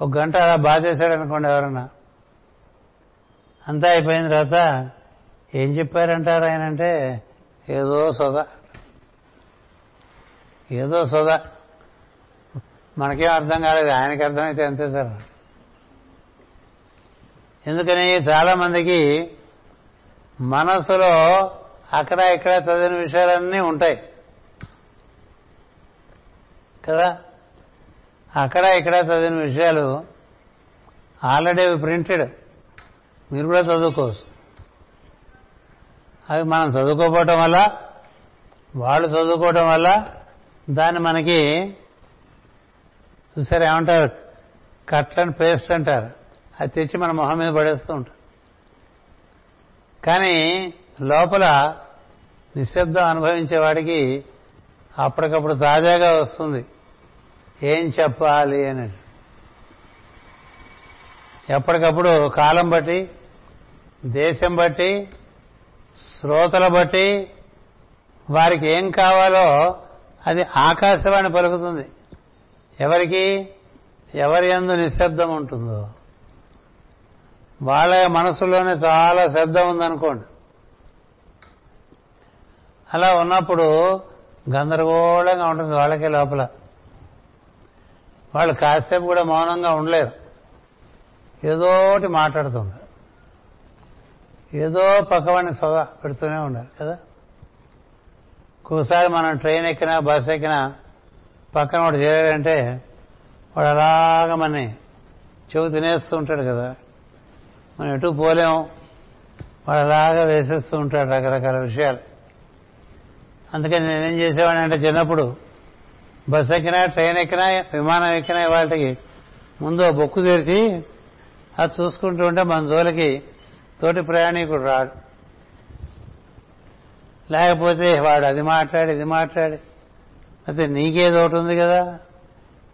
ఒక గంట అలా బాధేశాడు అనుకోండి ఎవరన్నా. అంతా అయిపోయిన తర్వాత ఏం చెప్పారంటారు ఆయన అంటే ఏదో సొద. ఏదో సొద. మనకేం అర్థం కాలేదు ఆయనకి అర్థమైతే అంతే సార్. ఎందుకని చాలా మందికి మనసులో అక్కడ ఇక్కడ చదివిన విషయాలన్నీ ఉంటాయి. కదా? అక్కడ ఇక్కడ చదివిన విషయాలు ఆల్రెడీ ప్రింటెడ్. మీరు కూడా చదువుకోవచ్చు. అవి మనం చదువుకోపోవటం వల్ల వాళ్ళు చదువుకోవటం వల్ల దాన్ని మనకి చూసారు ఏమంటారు? కట్లని పేస్ట్ అంటారు. అది తెచ్చి మన మొహం మీద పడేస్తూ ఉంటారు. కానీ లోపల నిశ్శబ్దం అనుభవించే వాడికి అప్పటికప్పుడు తాజాగా వస్తుంది. ఏం చెప్పాలి అని. ఎప్పటికప్పుడు కాలం బట్టి దేశం బట్టి శ్రోతల బట్టి వారికి ఏం కావాలో అది ఆకాశవాణి పలుకుతుంది. ఎవరికి? ఎవరి ఎందు నిశ్శబ్దం ఉంటుందో. వాళ్ళ మనసులోనే చాలా శబ్దం ఉందనుకోండి. అలా ఉన్నప్పుడు గందరగోళంగా ఉంటుంది వాళ్ళకే లోపల. వాళ్ళు కాసేపు కూడా మౌనంగా ఉండలేరు. ఏదోటి మాట్లాడుతుంటారు. ఏదో పక్కవాడిని సొగ పెడుతూనే ఉండాలి కదా? ఒకసారి మనం ట్రైన్ ఎక్కినా బస్ ఎక్కినా పక్కన వాడు చేరాడంటే వాడు అలాగ మన చెవు తినేస్తూ ఉంటాడు కదా? మనం ఎటు పోలేము వాడు అలాగా వేసేస్తూ ఉంటాడు రకరకాల విషయాలు. అందుకని నేనేం చేసేవాడిని అంటే చిన్నప్పుడు బస్ ఎక్కినా ట్రైన్ ఎక్కినా విమానం ఎక్కినా వాటికి ముందు బొక్కు తెరిచి అది చూసుకుంటూ ఉంటే మన జోలికి తోటి ప్రయాణికుడు రాడు. లేకపోతే వాడు అది మాట్లాడి ఇది మాట్లాడి. అయితే నీకేదో ఒకటి ఉంది కదా.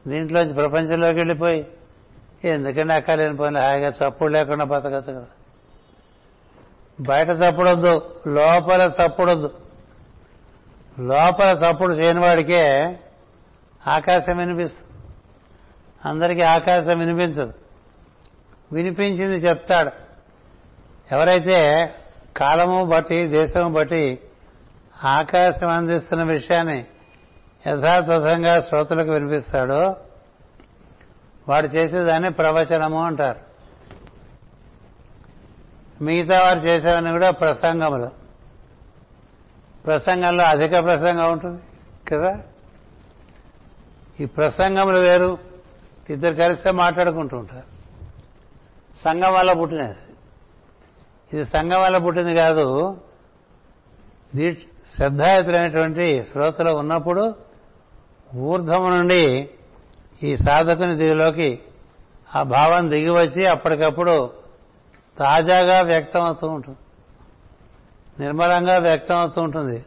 దీంట్లోంచి ప్రపంచంలోకి వెళ్ళిపోయి. ఎందుకంటే అక్కలేని పనులు హాయిగా చప్పుడు లేకుండా బతకచ్చు కదా. బయట చప్పుడొద్దు లోపల చప్పుడొద్దు. లోపల చప్పుడు చేయని వాడికే ఆకాశం వినిపిస్తుంది. అందరికీ ఆకాశం వినిపించదు. వినిపించింది చెప్తాడు. ఎవరైతే కాలము బట్టి దేశము బట్టి ఆకాశం అందిస్తున్న విషయాన్ని యథాతథంగా శ్రోతలకు వినిపిస్తాడో వాడు చేసేదాన్ని ప్రవచనము అంటారు. మిగతా వారు చేసేవన్నీ కూడా ప్రసంగములు. ప్రసంగంలో అధిక ప్రసంగం ఉంటుంది కదా? ఈ ప్రసంగములు వేరు. ఇద్దరు కలిస్తే మాట్లాడుకుంటూ ఉంటారు. సంఘం వల్ల పుట్టినది. ఇది సంఘం వల్ల పుట్టింది కాదు. దీ శ్రద్ధాయుతులైనటువంటి శ్రోతలు ఉన్నప్పుడు ఊర్ధము నుండి ఈ సాధకుని దిగులోకి ఆ భావం దిగి వచ్చి అప్పటికప్పుడు తాజాగా వ్యక్తం అవుతూ ఉంటుంది. నిర్మలంగా వ్యక్తం అవుతూ ఉంటుంది.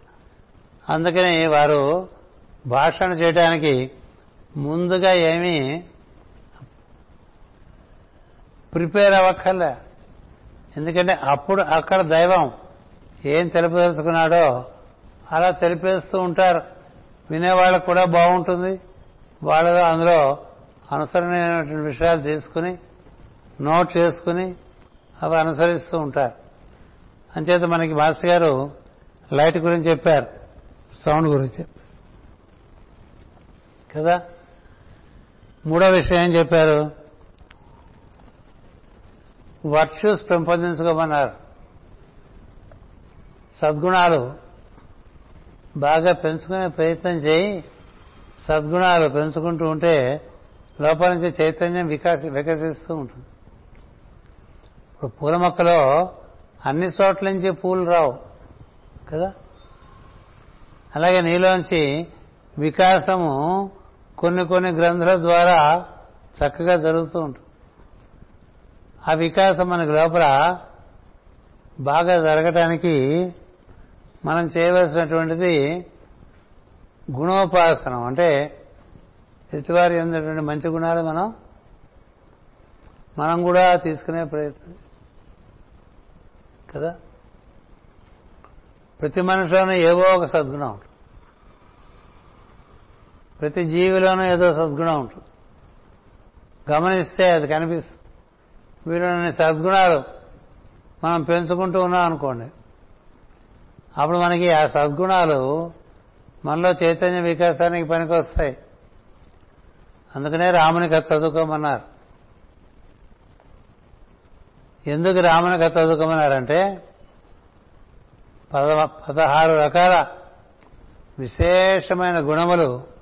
అందుకని వారు భాషణ చేయడానికి ముందుగా ఏమీ ప్రిపేర్ అవ్వక్కర్లే. ఎందుకంటే అప్పుడు అక్కడ దైవం ఏం తెలుపదలుచుకున్నాడో అలా తెలిపేస్తూ ఉంటారు. వినేవాళ్ళకు కూడా బాగుంటుంది. వాళ్ళు అందులో అనుసరణమైనటువంటి విషయాలు తీసుకుని నోట్ చేసుకుని అవి అనుసరిస్తూ ఉంటారు. అంచేత మనకి మాస్టర్ గారు లైట్ గురించి చెప్పారు. సౌండ్ గురించి కదా? మూడో విషయం ఏం చెప్పారు? వర్చ్యూస్ పెంపొందించుకోమన్నారు. సద్గుణాలు బాగా పెంచుకునే ప్రయత్నం చేయి. సద్గుణాలు పెంచుకుంటూ ఉంటే లోపల నుంచి చైతన్యం వికాసి వికసిస్తూ ఉంటుంది. ఇప్పుడు పూల మొక్కలో అన్ని చోట్ల నుంచి పూలు రావు కదా? అలాగే నీలోంచి వికాసము కొన్ని కొన్ని గ్రంథుల ద్వారా చక్కగా జరుగుతూ ఉంటుంది. ఆ వికాసం మనకి లోపల బాగా జరగటానికి మనం చేయవలసినటువంటిది గుణోపాసనం. అంటే ఎదుటివారి ఉన్నటువంటి మంచి గుణాలు మనం మనం కూడా తీసుకునే ప్రయత్నం. కదా? ప్రతి మనిషిలోనూ ఏవో ఒక సద్గుణం ఉంటుంది. ప్రతి జీవిలోనూ ఏదో సద్గుణం ఉంటుంది. గమనిస్తే అది కనిపిస్తుంది. వీళ్ళని సద్గుణాలు మనం పెంచుకుంటూ ఉన్నాం అనుకోండి. అప్పుడు మనకి ఆ సద్గుణాలు మనలో చైతన్య వికాసానికి పనికొస్తాయి. అందుకనే రాముని కథ చదువుకోమన్నారు. ఎందుకు రాముని కథ చదువుకోమన్నారంటే పద పదహారు రకాల విశేషమైన గుణములు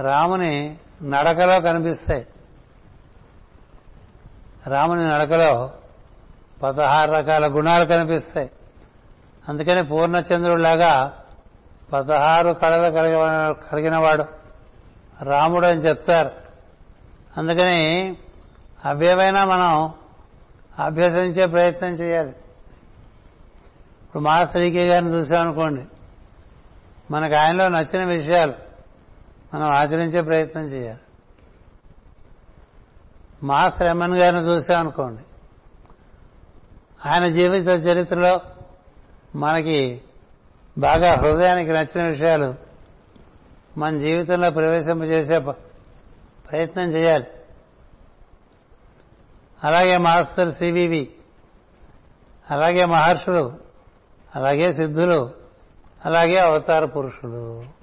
రాముని నడకలో కనిపిస్తాయి. రాముని నడకలో పదహారు రకాల గుణాలు కనిపిస్తాయి. అందుకని పూర్ణచంద్రుడిలాగా పదహారు కళలు కలిగి కలిగినవాడు రాముడు అని చెప్తారు. అందుకని అవేవైనా మనం అభ్యసించే ప్రయత్నం చేయాలి. ఇప్పుడు మాస్టరీకే గారిని చూసామనుకోండి మనకు ఆయనలో నచ్చిన విషయాలు మనం ఆచరించే ప్రయత్నం చేయాలి. మాస్ ఎంఎన్ గారిని చూసామనుకోండి ఆయన జీవిత చరిత్రలో మనకి బాగా హృదయానికి నచ్చిన విషయాలు మన జీవితంలో ప్రవేశింపజేసే ప్రయత్నం చేయాలి. అలాగే మాస్టర్ సివివి అలాగే మహర్షులు అలాగే సిద్ధులు అలాగే అవతార పురుషులు.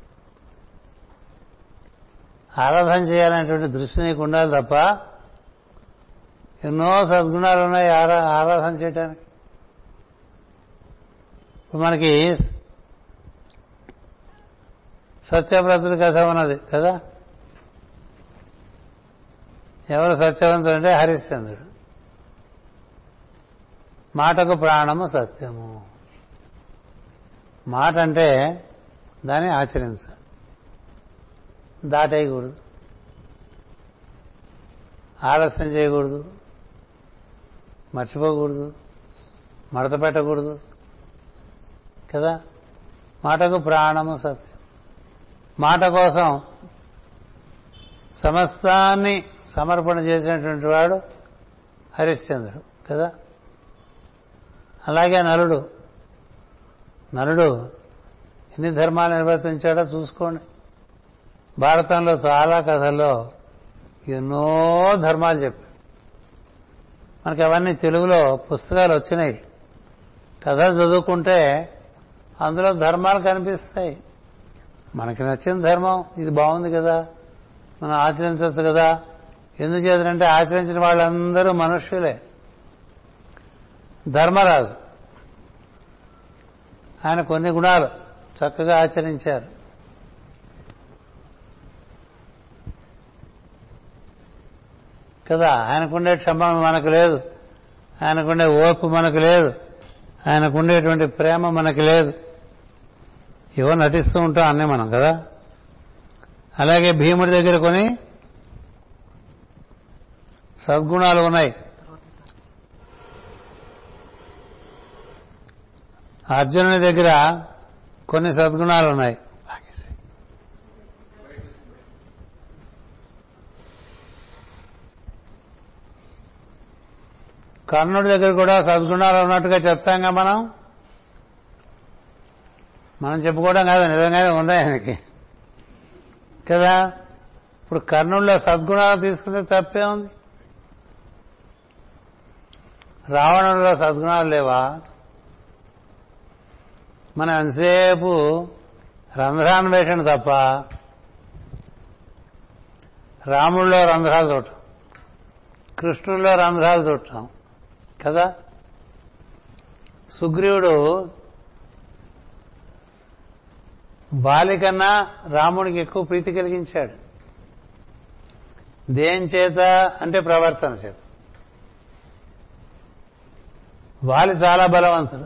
ఆరాధన చేయాలనేటువంటి దృష్టి నీకు ఉండాలి తప్ప ఎన్నో సద్గుణాలు ఉన్నాయి ఆరా ఆరాధన చేయడానికి ఇప్పుడు మనకి సత్యవ్రతుడి కథ ఉన్నది కదా? ఎవరు సత్యవంతుడు అంటే హరిశ్చంద్రుడు. మాటకు ప్రాణము సత్యము. మాట అంటే దాన్ని ఆచరించాలి. దాటేయకూడదు. ఆలస్యం చేయకూడదు. మర్చిపోకూడదు. మడత పెట్టకూడదు. కదా? మాటకు ప్రాణము సత్యం. మాట కోసం సమస్తాన్ని సమర్పణ చేసినటువంటి వాడు హరిశ్చంద్రుడు కదా? అలాగే నలుడు. నలుడు ఎన్ని ధర్మాలు నిర్వర్తించాడో చూసుకోండి. భారతంలో చాలా కథల్లో ఎన్నో ధర్మాలు చెప్పి మనకి అవన్నీ తెలుగులో పుస్తకాలు వచ్చినాయి. కథలు చదువుకుంటే అందులో ధర్మాలు కనిపిస్తాయి. మనకి నచ్చిన ధర్మం ఇది బాగుంది కదా మనం ఆచరించవచ్చు కదా. ఎందుకు ఆచరించిన వాళ్ళందరూ మనుష్యులే. ధర్మరాజు ఆయన కొన్ని గుణాలు చక్కగా ఆచరించారు. కదా? ఆయనకుండే క్షమ మనకు లేదు. ఆయనకుండే ఓర్పు మనకు లేదు. ఆయనకుండేటువంటి ప్రేమ మనకు లేదు. ఏవో నటిస్తూ ఉంటాం అన్నీ మనం కదా? అలాగే భీముడి దగ్గర కొని సద్గుణాలు ఉన్నాయి. అర్జునుని దగ్గర కొన్ని సద్గుణాలు ఉన్నాయి. కర్ణుడి దగ్గర కూడా సద్గుణాలు ఉన్నట్టుగా చెప్తాంగా మనం? మనం చెప్పుకోవడం కాదు నిజంగానే ఉన్నాయి ఆయనకి? కదా? ఇప్పుడు కర్ణుడిలో సద్గుణాలు తీసుకుంటే తప్పే ఉంది. రావణుడిలో సద్గుణాలు లేవా? మనం ఎంతసేపు రంధ్రాన్వేషణ తప్ప రాముల్లో రంధ్రాలు చూడటం కృష్ణుల్లో రంధ్రాలు చూడటం కదా? సుగ్రీవుడు బాలికన్నా రాముడికి ఎక్కువ ప్రీతి కలిగించాడు. దేం చేత అంటే ప్రవర్తన చేత. వాలి చాలా బలవంతుడు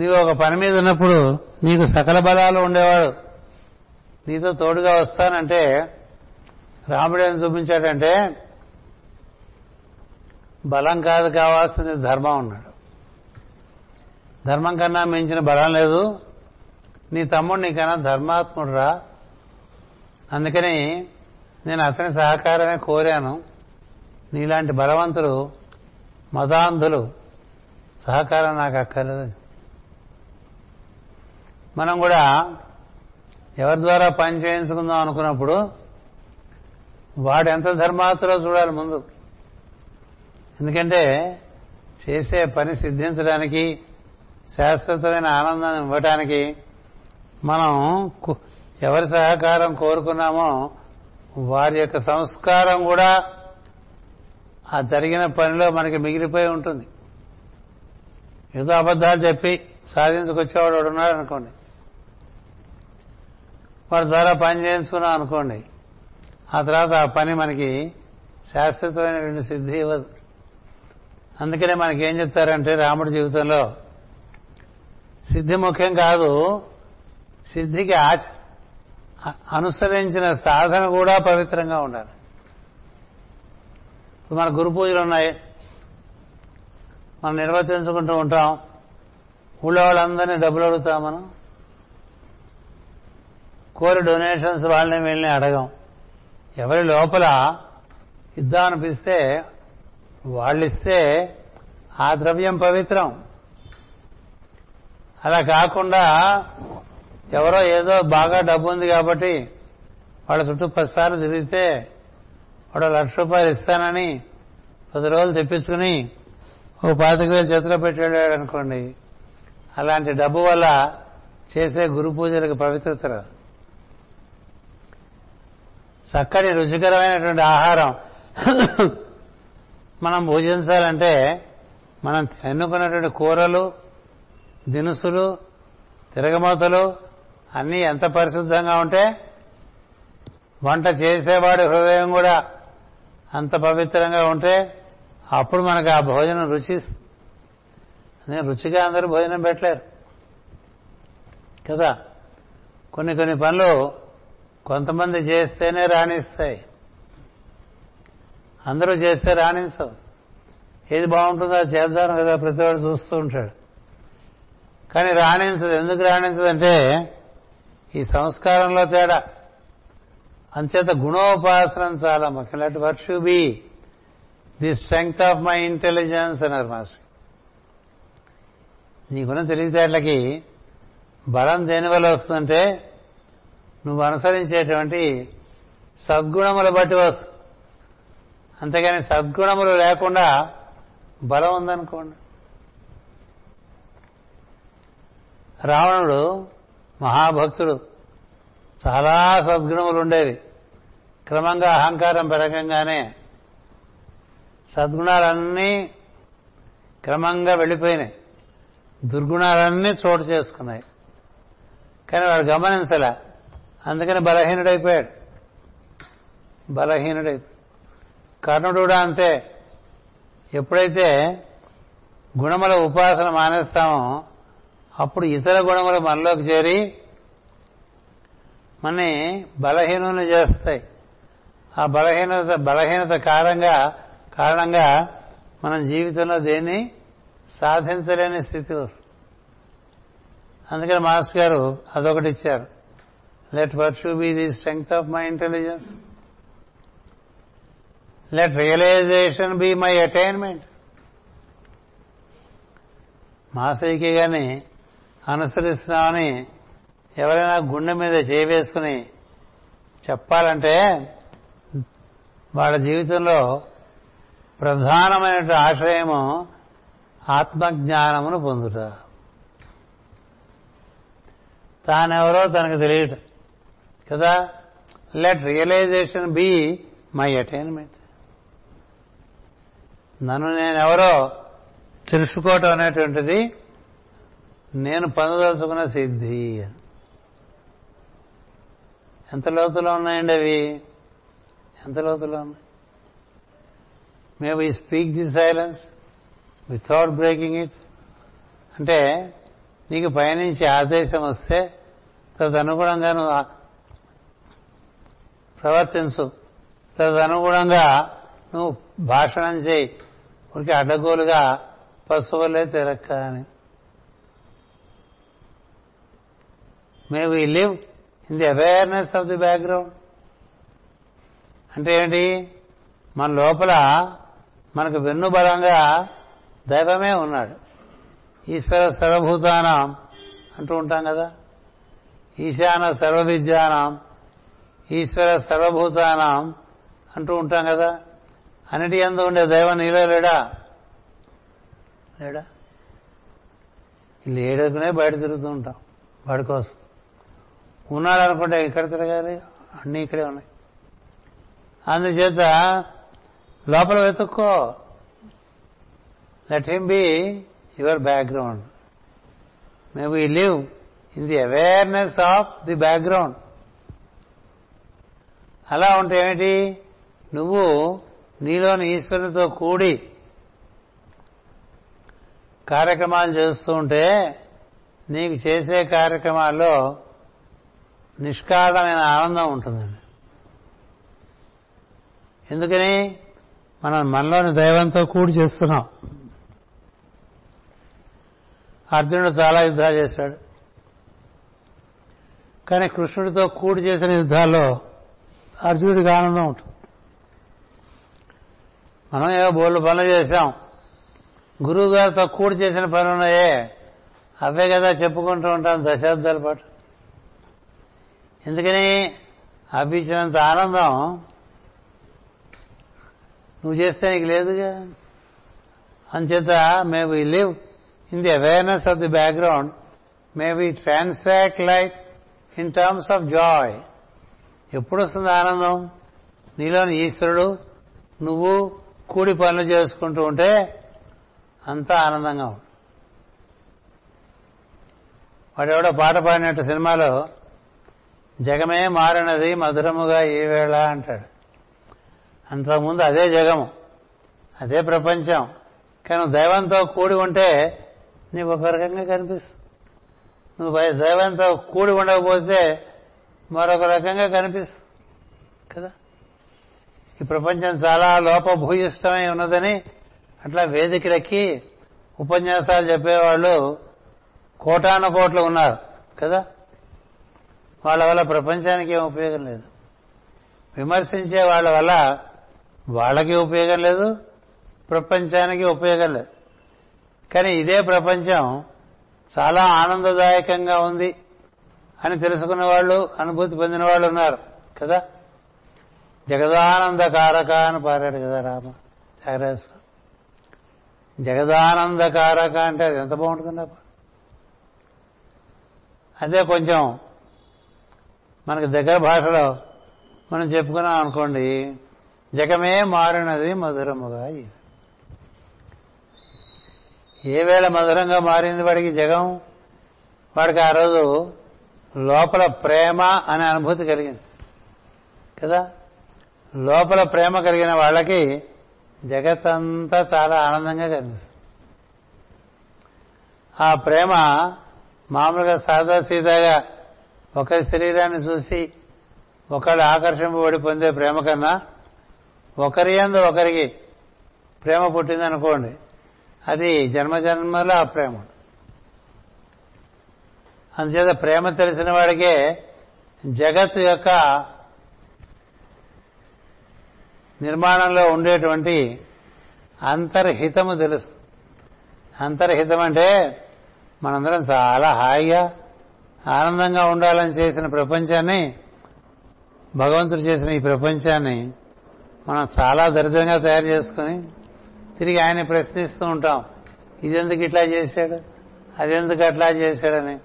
నీవు ఒక పని మీద ఉన్నప్పుడు నీకు సకల బలాలు ఉండేవాడు. నీతో తోడుగా వస్తానంటే రాముడు ఏం చూపించాడంటే బలం కాదు కావాల్సింది ధర్మం ఉన్నాడు ధర్మం కన్నా మించిన బలం లేదు. నీ తమ్ముడు నీకన్నా ధర్మాత్ముడు రా అందుకని నేను అతని సహకారమే కోరాను. నీలాంటి బలవంతులు మతాంధులు సహకారం నాకు అక్కర్లేదు. మనం కూడా ఎవరి ద్వారా పని చేయించుకుందాం అనుకున్నప్పుడు వాడు ఎంత ధర్మాతులో చూడాలి ముందు. ఎందుకంటే చేసే పని సిద్ధించడానికి శాశ్వతమైన ఆనందాన్ని ఇవ్వటానికి మనం ఎవరి సహకారం కోరుకున్నామో వారి యొక్క సంస్కారం కూడా ఆ జరిగిన పనిలో మనకి మిగిలిపోయి ఉంటుంది. ఏదో అబద్ధాలు చెప్పి సాధించుకొచ్చేవాడు ఉన్నాడు అనుకోండి. వాడి ద్వారా పని చేయించుకున్నాం అనుకోండి. ఆ తర్వాత ఆ పని మనకి శాశ్వతమైనటువంటి సిద్ధి ఇవ్వదు. అందుకనే మనకి ఏం చెప్తారంటే రాముడి జీవితంలో సిద్ధి ముఖ్యం కాదు సిద్ధికి ఆచ అనుసరించిన సాధన కూడా పవిత్రంగా ఉండాలి. ఇప్పుడు మన గురు పూజలు ఉన్నాయి. మనం నిర్వర్తించుకుంటూ ఉంటాం. ఊళ్ళో వాళ్ళందరినీ డబ్బులు అడుగుతాం మనం. కోరి డొనేషన్స్ వాళ్ళని వీళ్ళని అడగం. ఎవరి లోపల ఇద్దామనిపిస్తే వాళ్ళు ఇస్తే ఆ ద్రవ్యం పవిత్రం. అలా కాకుండా ఎవరో ఏదో బాగా డబ్బు ఉంది కాబట్టి వాళ్ళ చుట్టూ పదిసార్లు తిరిగితే వాడు లక్ష రూపాయలు ఇస్తానని పది రోజులు తెప్పించుకుని ఓ పాతిక వేలు చేతిలో పెట్టాడు అనుకోండి. అలాంటి డబ్బు వల్ల చేసే గురు పూజలకు పవిత్రత చక్కటి రుచికరమైనటువంటి ఆహారం. మనం భోజించాలంటే మనం ఎన్నుకున్నటువంటి కూరలు దినుసులు తిరగమూతలు అన్నీ ఎంత పరిశుద్ధంగా ఉంటే వంట చేసేవాడి హృదయం కూడా అంత పవిత్రంగా ఉంటే అప్పుడు మనకు ఆ భోజనం రుచి రుచిగా అందరూ భోజనం పెట్టలేరు. కదా? కొన్ని కొన్ని పనులు కొంతమంది చేస్తేనే రాణిస్తాయి. అందరూ చేస్తే రాణించవు. ఏది బాగుంటుందో అది చేద్దాం కదా ప్రతివాడు చూస్తూ ఉంటాడు. కానీ రాణించదు. ఎందుకు రాణించదంటే ఈ సంస్కారంలో తేడా. అంచేత గుణోపాసనం చాలా ముఖ్యం. Let worship be the strength of my intelligence అన్నారు మాస్టర్. నీకున్న తెలివితేటలకి బలం దేనివల్ల వస్తుందంటే నువ్వు అనుసరించేటువంటి సద్గుణముల బట్టి వస్తుంది. అంతేగాని సద్గుణములు లేకుండా బలం ఉందనుకోండి. రావణుడు మహాభక్తుడు. చాలా సద్గుణములు ఉండేవి. క్రమంగా అహంకారం పెరగంగానే సద్గుణాలన్నీ క్రమంగా వెళ్ళిపోయినాయి. దుర్గుణాలన్నీ చోటు చేసుకున్నాయి. కానీ వాడు గమనించలే. అందుకని బలహీనుడైపోయాడు. బలహీనుడైపోయాడు కర్ణుడు కూడా అంతే ఎప్పుడైతే గుణముల ఉపాసన మానేస్తామో అప్పుడు ఇతర గుణములు మనలోకి చేరి మనని బలహీనని చేస్తాయి. ఆ బలహీనత బలహీనత కారణంగా కారణంగా మనం జీవితంలో దేన్ని సాధించలేని స్థితి వస్తుంది. అందుకని మాస్ గారు అదొకటి ఇచ్చారు. Let worship be the strength of my intelligence let realization be my attainment మాసైకి గాని అనుసరిస్తున్నామని ఎవరైనా గుండె మీద చేయవేసుకుని చెప్పాలంటే వాళ్ళ జీవితంలో ప్రధానమైన ఆశ్రయము ఆత్మజ్ఞానమును పొందుట. తానెవరో తనకు తెలియట. కదా? Let realization be my attainment నన్ను నేనెవరో తెలుసుకోవటం అనేటువంటిది నేను పొందదలుచుకున్న సిద్ధి. ఎంత లోతులో ఉన్నాయండి అవి? ఎంత లోతులో ఉన్నాయి? May we speak the silence without breaking it అంటే నీకు పయనించి ఆదేశం వస్తే తదనుగుణంగా నువ్వు ప్రవర్తించు. తదనుగుణంగా నువ్వు భాషణం చేయి. ఉడికి అడ్డగోలుగా పశువులే తిరక్క అని may we live in the awareness of the background అంటే ఏంటి? మన లోపల మనకు వెన్నుబలంగా దైవమే ఉన్నాడు. ఈశ్వర సర్వభూతానం అంటూ ఉంటాం కదా? ఈశాన సర్వ విద్యానం ఈశ్వర సర్వభూతానం అంటూ ఉంటాం కదా? అన్నిటి ఎందు ఉండే దైవం నీలో లేడా? లేడా? లేడకునే బయట తిరుగుతూ ఉంటాం వాడి కోసం. ఉన్నాడు అనుకుంటే ఇక్కడ తిరగాలి? అన్నీ ఇక్కడే ఉన్నాయి. అందుచేత లోపల వెతుక్కో. Let him be your background may we live in the awareness of the background. అలా ఉంటే ఏమిటి? నువ్వు నీలోని ఈశ్వరునితో కూడి కార్యక్రమాలు చేస్తూ ఉంటే నీకు చేసే కార్యక్రమాల్లో నిష్కారణమైన ఆనందం ఉంటుందండి ఎందుకని? మనం మనలోని దైవంతో కూడి చేస్తున్నాం. అర్జునుడు చాలా యుద్ధాలు చేశాడు. కానీ కృష్ణుడితో కూడి చేసిన యుద్ధాల్లో అర్జునుడికి ఆనందం ఉంటుంది. మనం ఏవో బోర్డు పనులు చేశాం. గురువు గారితో కూడి చేసిన పనులు ఉన్నాయే. అవే కదా చెప్పుకుంటూ ఉంటాం దశాబ్దాల పాటు. ఎందుకని? అవి ఇచ్చినంత ఆనందం నువ్వు చేస్తే నీకు లేదుగా. అంచేత may we live in the awareness of the background. May we transact like in terms of joy. ఎప్పుడు వస్తుంది ఆనందం? నీలోని ఈశ్వరుడు నువ్వు కూడి పనులు చేసుకుంటూ ఉంటే అంతా ఆనందంగా ఉంటుంది వాడెవడో పాట పాడినట్టు సినిమాలో జగమే మారినది మధురముగా ఈవేళ అంటాడు. అంతకుముందు అదే జగము అదే ప్రపంచం కానీ దైవంతో కూడి ఉంటే నీకు ఒక రకంగా కనిపిస్తుంది. నువ్వు దైవంతో కూడి ఉండకపోతే మరొక రకంగా కనిపిస్తుంది కదా? ఈ ప్రపంచం చాలా లోపభూయిష్టమై ఉన్నదని అట్లా వేదికలెక్కి ఉపన్యాసాలు చెప్పేవాళ్ళు కోటాను కోట్లు ఉన్నారు కదా? వాళ్ళ వల్ల ప్రపంచానికి ఏం ఉపయోగం లేదు. విమర్శించే వాళ్ళ వల్ల వాళ్ళకి ఉపయోగం లేదు ప్రపంచానికి ఉపయోగం లేదు. కానీ ఇదే ప్రపంచం చాలా ఆనందదాయకంగా ఉంది అని తెలుసుకున్న వాళ్ళు అనుభూతి పొందిన వాళ్ళు ఉన్నారు కదా? జగదానంద కారక అని పారాడు కదా రామ. త్యాగరాజస్వామి జగదానందకారక అంటే అది ఎంత బాగుంటుందండి అదే కొంచెం మనకి దగ్గర భాషలో మనం చెప్పుకున్నాం అనుకోండి జగమే మారినది మధురముగా ఏ వేళ మధురంగా మారింది వాడికి జగం వాడికి ఆ రోజు లోపల ప్రేమ అనే అనుభూతి కలిగింది. కదా? లోపల ప్రేమ కలిగిన వాళ్ళకి జగత్తంతా చాలా ఆనందంగా కనిపిస్తుంది. ఆ ప్రేమ మామూలుగా సాదా సీదాగా ఒకరి శరీరాన్ని చూసి ఒకళ్ళు ఆకర్షింపబడి పొందే ప్రేమ కన్నా ఒకరి అందు ఒకరికి ప్రేమ పుట్టిందనుకోండి అది జన్మజన్మల ఆ ప్రేమ. అందుచేత ప్రేమ తెలిసిన వాడికే జగత్తు యొక్క నిర్మాణంలో ఉండేటువంటి అంతర్హితము తెలుస్తుంది అంతర్హితం అంటే మనందరం చాలా హాయిగా ఆనందంగా ఉండాలని చేసిన ప్రపంచాన్ని భగవంతుడు చేసిన ఈ ప్రపంచాన్ని మనం చాలా దరిద్రంగా తయారు చేసుకుని తిరిగి ఆయన ప్రశ్నిస్తూ ఉంటాం. ఇదెందుకు ఇట్లా చేశాడు? అదెందుకు అట్లా చేశాడని.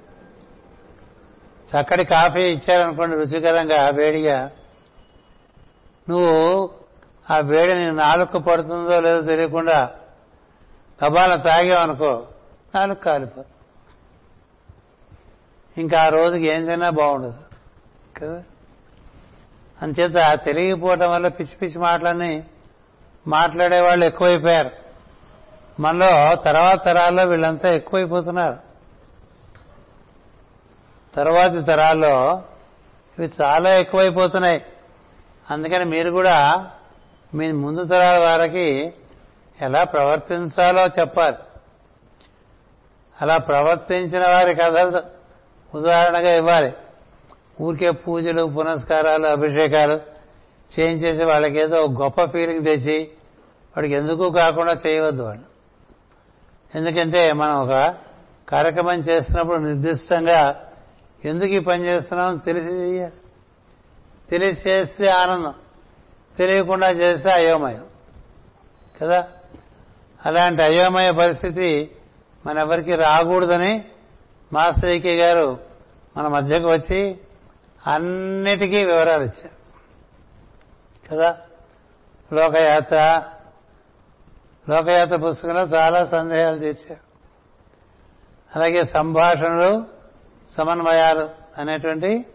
చక్కటి కాఫీ ఇచ్చారనుకోండి రుచికరంగా వేడిగా. నువ్వు ఆ వేడి నీ నాలుక పడుతుందో లేదో తెలియకుండా కబాల తాగావనుకో నాలుగు కాలిపో ఇంకా ఆ రోజుకి ఏం తిన్నా బాగుండదు. కదా? అంచేత తెలియకపోవటం వల్ల పిచ్చి పిచ్చి మాటలన్నీ మాట్లాడే వాళ్ళు ఎక్కువైపోయారు. మనలో తర్వాత తరాల్లో వీళ్ళంతా ఎక్కువైపోతున్నారు. తర్వాతి తరాల్లో ఇవి చాలా ఎక్కువైపోతున్నాయి. అందుకని మీరు కూడా మీ ముందు తరాల వారికి ఎలా ప్రవర్తించాలో చెప్పాలి. అలా ప్రవర్తించిన వారి కథలు ఉదాహరణగా ఇవ్వాలి. ఊరికే పూజలు పునస్కారాలు అభిషేకాలు చేయించేసి వాళ్ళకి ఏదో గొప్ప ఫీలింగ్ తెచ్చి వాడికి ఎందుకు కాకుండా చేయవద్దు వాడు ఎందుకంటే మనం ఒక కార్యక్రమం చేస్తున్నప్పుడు నిర్దిష్టంగా ఎందుకు ఈ పని చేస్తున్నాం తెలిసి తెలిసి చేస్తే ఆనందం. తెలియకుండా చేస్తే అయోమయం. కదా? అలాంటి అయోమయ పరిస్థితి మనెవరికి రాకూడదని మాస్టర్ ఈకే గారు మన మధ్యకు వచ్చి అన్నిటికీ వివరాలు ఇచ్చారు. కదా? లోకయాత్ర లోకయాత్ర పుస్తకంలో చాలా సందేహాలు తీర్చారు. అలాగే సంభాషణలు సమన్వయాలు అనేటువంటి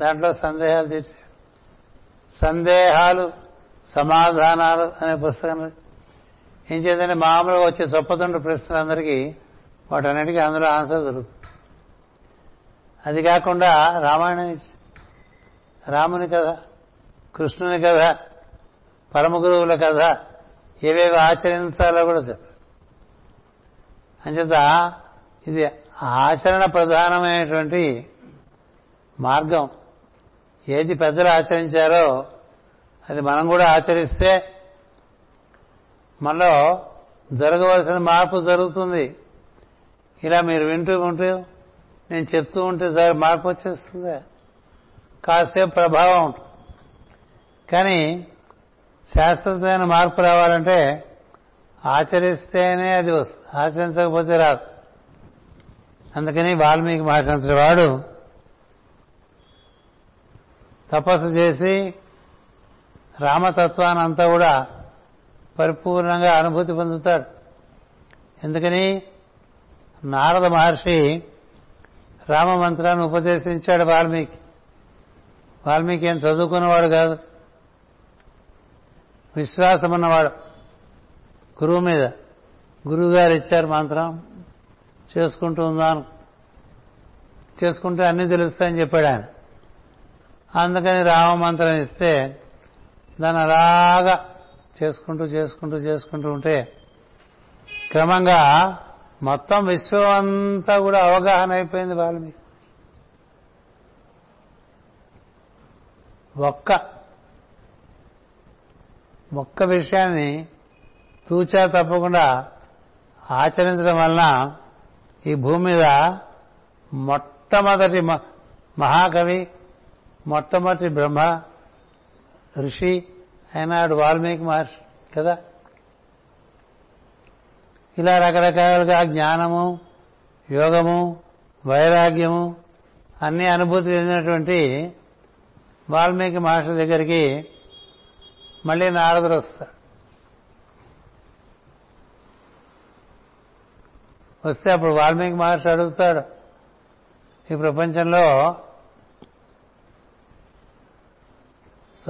దాంట్లో సందేహాలు తీర్చారు. సందేహాలు సమాధానాలు అనే పుస్తకం. ఏం చేద్దంటే మామూలుగా వచ్చే చొప్పతుండ్రు ప్రశ్నలందరికీ వాటన్నిటికీ అందులో ఆన్సర్ దొరుకుతుంది. అది కాకుండా రామాయణం రాముని కథ కృష్ణుని కథ పరమ గురువుల కథ ఏవేవి ఆచరించాలో కూడా చెప్పారు. అంచేత ఇది ఆచరణ ప్రధానమైనటువంటి మార్గం. ఏది పెద్దలు ఆచరించారో అది మనం కూడా ఆచరిస్తే మనలో జరగవలసిన మార్పు జరుగుతుంది. ఇలా మీరు వింటూ ఉంటూ నేను చెప్తూ ఉంటే జర- మార్పు వచ్చేస్తుంది. కాసేపు ప్రభావం ఉంటుంది. కానీ శాశ్వతమైన మార్పు రావాలంటే ఆచరిస్తేనే అది వస్తుంది. ఆచరించకపోతే రాదు. అందుకని వాల్మీకి మహర్షి వాడు తపస్సు చేసి రామతత్వాన్ని అంతా కూడా పరిపూర్ణంగా అనుభూతి పొందుతాడు. ఎందుకని? నారద మహర్షి రామ మంత్రాన్ని ఉపదేశించాడు వాల్మీకి. వాల్మీకి ఏం చదువుకున్నవాడు కాదు. విశ్వాసం ఉన్నవాడు గురువు మీద గురువు గారు ఇచ్చారు మంత్రం. చేసుకుంటూ ఉందాను చేసుకుంటే అన్నీ తెలుస్తాయని చెప్పాడు ఆయన. అందుకని రామ మంత్రం ఇస్తే దాన్ని అలాగా చేసుకుంటూ చేసుకుంటూ చేసుకుంటూ ఉంటే క్రమంగా మొత్తం విశ్వం అంతా కూడా అవగాహన అయిపోయింది వాల్మీకి. ఒక్క ఒక్క విషయాన్ని తూచా తప్పకుండా ఆచరించడం వలన ఈ భూమి మీద మొట్టమొదటి మహాకవి మొట్టమొదటి బ్రహ్మ ఋషి అయినాడు వాల్మీకి మహర్షి కదా? ఇలా రకరకాలుగా జ్ఞానము యోగము వైరాగ్యము అన్ని అనుభూతి చెందినటువంటి వాల్మీకి మహర్షి దగ్గరికి మళ్ళీ నారదుడు వస్తాడు. వస్తే అప్పుడు వాల్మీకి మహర్షి అడుగుతాడు ఈ ప్రపంచంలో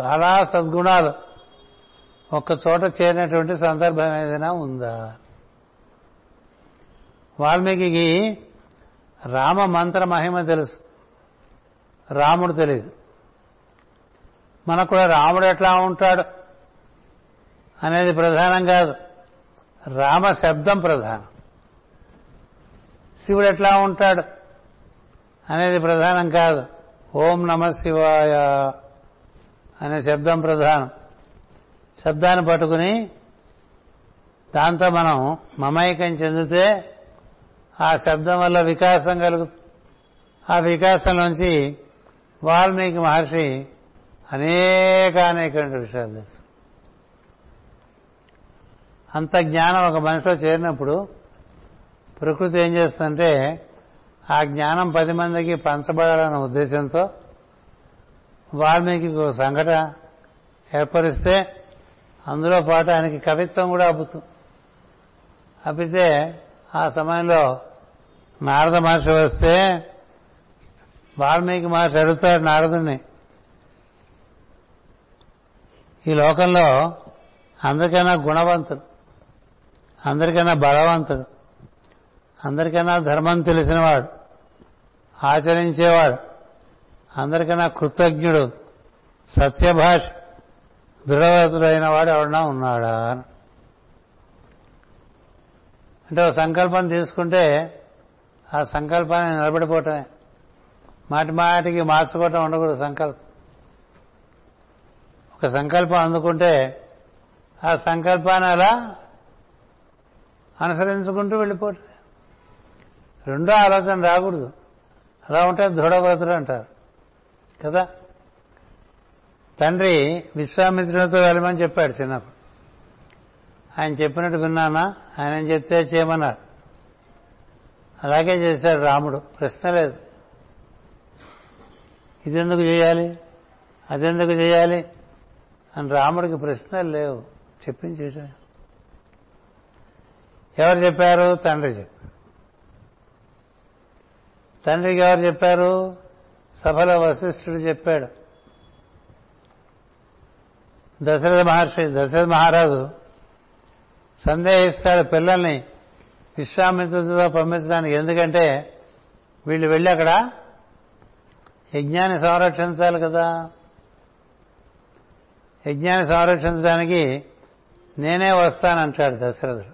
చాలా సద్గుణాలు ఒక్క చోట చేరినటువంటి సందర్భం ఏదైనా ఉందా? వాల్మీకి రామ మంత్ర మహిమ తెలుసు. రాముడు తెలియదు మనకు కూడా రాముడు ఎట్లా ఉంటాడు అనేది ప్రధానం కాదు. రామ శబ్దం ప్రధానం. శివుడు ఎట్లా ఉంటాడు అనేది ప్రధానం కాదు. ఓం నమ శివాయ అనే శబ్దం ప్రధానం. శబ్దాన్ని పట్టుకుని దాంతో మనం మమైకం చెందితే ఆ శబ్దం వల్ల వికాసం కలుగుతుంది ఆ వికాసంలోంచి వాల్మీకి మహర్షి అనేక అనేక విషయాలు తెలుసు. అంత జ్ఞానం ఒక మనిషిలో చేరినప్పుడు ప్రకృతి ఏం చేస్తుందంటే ఆ జ్ఞానం పది మందికి పంచబడాలన్న ఉద్దేశంతో వాల్మీకి ఒక సంఘటన ఏర్పరిస్తే అందులో పాటు ఆయనకి కవిత్వం కూడా అబ్బుతుంది అప్పితే ఆ సమయంలో నారద మహర్షి వస్తే వాల్మీకి మహర్షి అడుగుతాడు నారదుణ్ణి. ఈ లోకంలో అందరికైనా గుణవంతుడు అందరికైనా బలవంతుడు అందరికైనా ధర్మం తెలిసినవాడు ఆచరించేవాడు అందరికైనా కృతజ్ఞుడు సత్యభాష దృఢవతుడైన వాడు ఎవడన్నా ఉన్నాడా? అంటే ఒక సంకల్పం తీసుకుంటే ఆ సంకల్పాన్ని నిలబడిపోవటమే. మాటి మాటికి మార్చుకోవటం ఉండకూడదు సంకల్పం. ఒక సంకల్పం అందుకుంటే ఆ సంకల్పాన్ని అలా అనుసరించుకుంటూ వెళ్ళిపోతుంది రెండో ఆలోచన రాకూడదు. అలా ఉంటే దృఢవ్రతుడు అంటారు. కదా? తండ్రి విశ్వామిత్రులతో వెళ్ళమని చెప్పాడు చిన్నప్పుడు. ఆయన చెప్పినట్టు విన్నానా? ఆయన చెప్తే చేయమన్నారు. అలాగే చేశాడు రాముడు. ప్రశ్న లేదు. ఇదెందుకు చేయాలి? అదెందుకు చేయాలి? అని రాముడికి ప్రశ్నలు లేవు. చెప్పించేట ఎవరు చెప్పారు? తండ్రి చెప్పారు. తండ్రికి ఎవరు చెప్పారు? సభలో వశిష్ఠుడు చెప్పాడు. దశరథ మహర్షి దశరథ మహారాజు సందేహిస్తాడు పిల్లల్ని విశ్వామిత్రుడితో పంపించడానికి. ఎందుకంటే వీళ్ళు వెళ్ళి అక్కడ యజ్ఞాన్ని సంరక్షించాలి కదా. యజ్ఞాన్ని సంరక్షించడానికి నేనే వస్తానంటాడు దశరథుడు.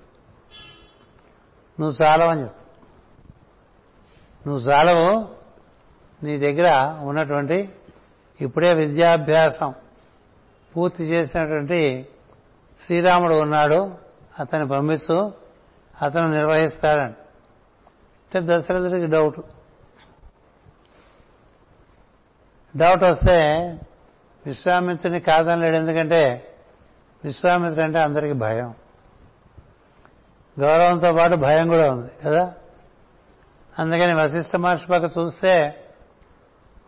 నువ్వు చాలవని చెప్తా నువ్వు చాలవు నీ దగ్గర ఉన్నటువంటి ఇప్పుడే విద్యాభ్యాసం. పూర్తి చేసినటువంటి శ్రీరాముడు ఉన్నాడు అతన్ని పంపిస్తూ అతను నిర్వహిస్తాడని. అంటే దశరథుడికి డౌట్ డౌట్ వస్తే విశ్వామిత్రుని కాదనలేడు ఎందుకంటే విశ్వామిత్రుడు అంటే అందరికీ భయం. గౌరవంతో పాటు భయం కూడా ఉంది కదా? అందుకని వశిష్ఠ మహర్షి పక్క చూస్తే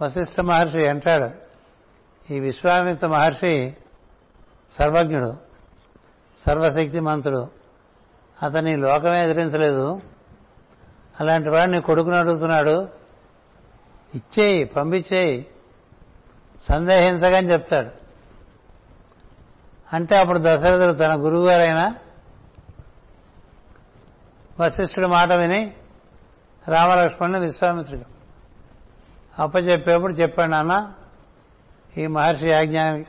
వశిష్ఠ మహర్షి అంటాడు ఈ విశ్వామిత్ర మహర్షి సర్వజ్ఞుడు సర్వశక్తిమంతుడు. అతని లోకమే ఎదిరించలేదు. అలాంటి వాడిని కొడుకుని అడుగుతున్నాడు ఇచ్చేయి పంపించేయి సందేహించగాని చెప్తాడు. అంటే అప్పుడు దశరథుడు తన గురువుగారైన వశిష్ఠుడి మాట విని రామలక్ష్మణుని విశ్వామిత్రుడు అప్పచెప్పేప్పుడు చెప్పాడు నాన్న ఈ మహర్షి యాజ్ఞా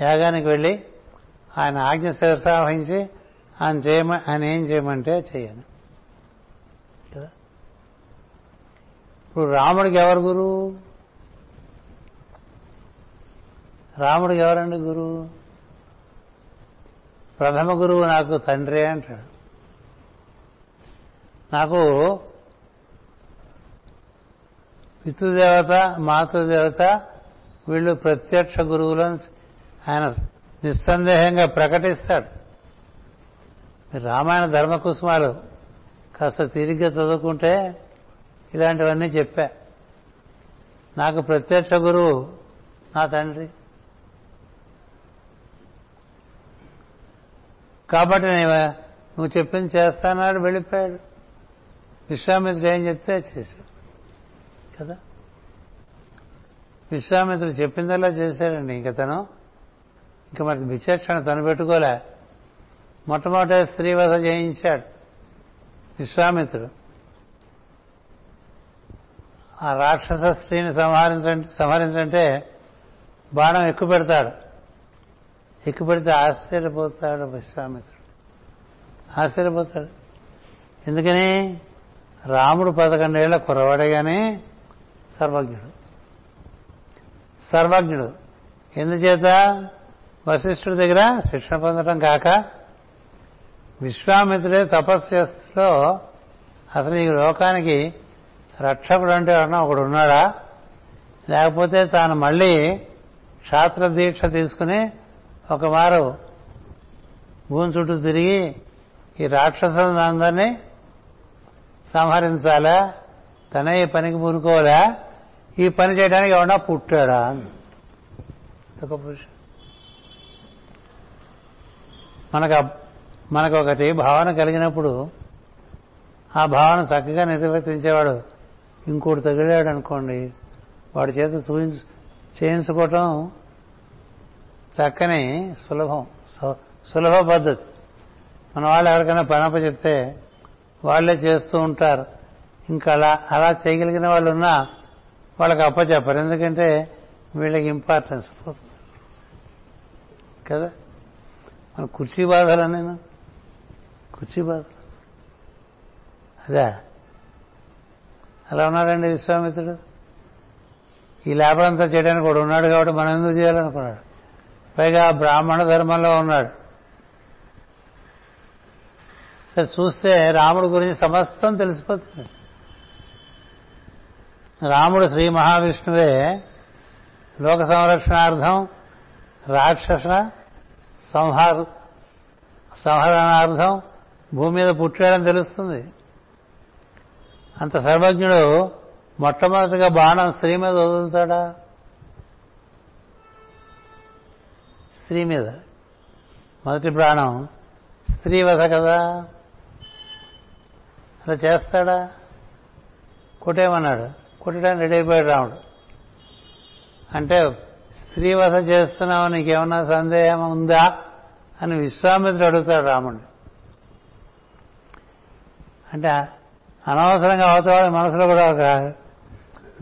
యాగానికి వెళ్ళి ఆయన ఆజ్ఞ శిరసావహించి ఆయన చేయమ ఆయన ఏం చేయమంటే చేయను. కదా? ఇప్పుడు రాముడికి ఎవరు గురు? రాముడికి ఎవరండి గురువు ప్రథమ గురువు నాకు తండ్రి అంటాడు. నాకు పితృదేవత మాతృదేవత వీళ్ళు ప్రత్యక్ష గురువులను ఆయన నిస్సందేహంగా ప్రకటిస్తాడు. రామాయణ ధర్మకుసుమాలు కాస్త తిరిగ్గా చదువుకుంటే ఇలాంటివన్నీ చెప్పా. నాకు ప్రత్యక్ష గురువు నా తండ్రి. కాబట్టి నేను నువ్వు చెప్పింది చేస్తానాడు వెళ్ళిపోయాడు. విశ్వామిత్రుడు ఏం చెప్తే చేశాడు. కదా? విశ్వామిత్రుడు చెప్పిందల్లా చేశాడండి ఇంక తను. ఇంక మరి విచక్షణ తను పెట్టుకోలే. మొట్టమొదటి శ్రీవధ చేయించాడు విశ్వామిత్రుడు. ఆ రాక్షస స్త్రీని సంహరించండి సంహరించంటే బాణం ఎక్కువ పెడతాడు. ఎక్కువ పెడితే ఆశ్చర్యపోతాడు విశ్వామిత్రుడు. ఆశ్చర్యపోతాడు. ఎందుకని? రాముడు పదకొండేళ్ళ కానీ సర్వజ్ఞుడు. సర్వజ్ఞుడు. ఎందుచేత? వశిష్ఠుడి దగ్గర శిక్షణ పొందడం కాక విశ్వామిత్రుడే తపస్సులో అసలు ఈ లోకానికి రక్షకుడు అంటే ఎవరన్నా ఒకడు ఉన్నాడా? లేకపోతే తాను మళ్ళీ క్షాత్ర దీక్ష తీసుకుని ఒక వారు భూమి చుట్టూ తిరిగి ఈ రాక్షసులందరినీ సంహరించాలా? తనే ఈ పనికి పూనుకోవాలా? ఈ పని చేయడానికి ఎవడా పుట్టాడా? ఒక పురుషుడు. మనకు మనకు ఒకటి భావన కలిగినప్పుడు ఆ భావన చక్కగా నిర్వర్తించేవాడు ఇంకోటి తగిలాడు అనుకోండి. వాడి చేత చూపించు చేయించుకోవటం చక్కని సులభం. సులభ పద్ధతి. మన వాళ్ళు ఎవరికైనా పనప చెప్తే వాళ్ళే చేస్తూ ఉంటారు. ఇంకా అలా అలా చేయగలిగిన వాళ్ళు ఉన్నా వాళ్ళకి అప్పచెప్పరు. ఎందుకంటే వీళ్ళకి ఇంపార్టెన్స్ పోతుంది కదా? మన కుర్చీ బాధలని కుర్చీ బాధలు అదే? అలా ఉన్నాడండి విశ్వామిత్రుడు. ఈ లేబర్ అంతా చేయడానికి కూడా ఉన్నాడు కాబట్టి మనం ఎందుకు చేయాలనుకున్నాడు? పైగా బ్రాహ్మణ ధర్మంలో ఉన్నాడు. సరే చూస్తే రాముడు గురించి సమస్తం తెలిసిపోతుంది. రాముడు శ్రీ మహావిష్ణువే లోక సంరక్షణార్థం రాక్షస సంహార సంహరణార్థం భూమి మీద పుట్టాడని తెలుస్తుంది. అంత సర్వజ్ఞుడు మొట్టమొదటిగా బాణం స్త్రీ మీద వదులుతాడా? స్త్రీ మీద. మొదటి ప్రాణం స్త్రీ వధ కదా. అలా చేస్తాడా? కొట్టేమన్నాడు కొట్టడానికి రెడీ అయిపోయాడు రాముడు. అంటే స్త్రీవధ చేస్తున్నావు నీకేమన్నా సందేహం ఉందా అని విశ్వామిత్రుడు అడుగుతాడు రాముడిని అంటే అనవసరంగా అవతల మనసులో కూడా ఒక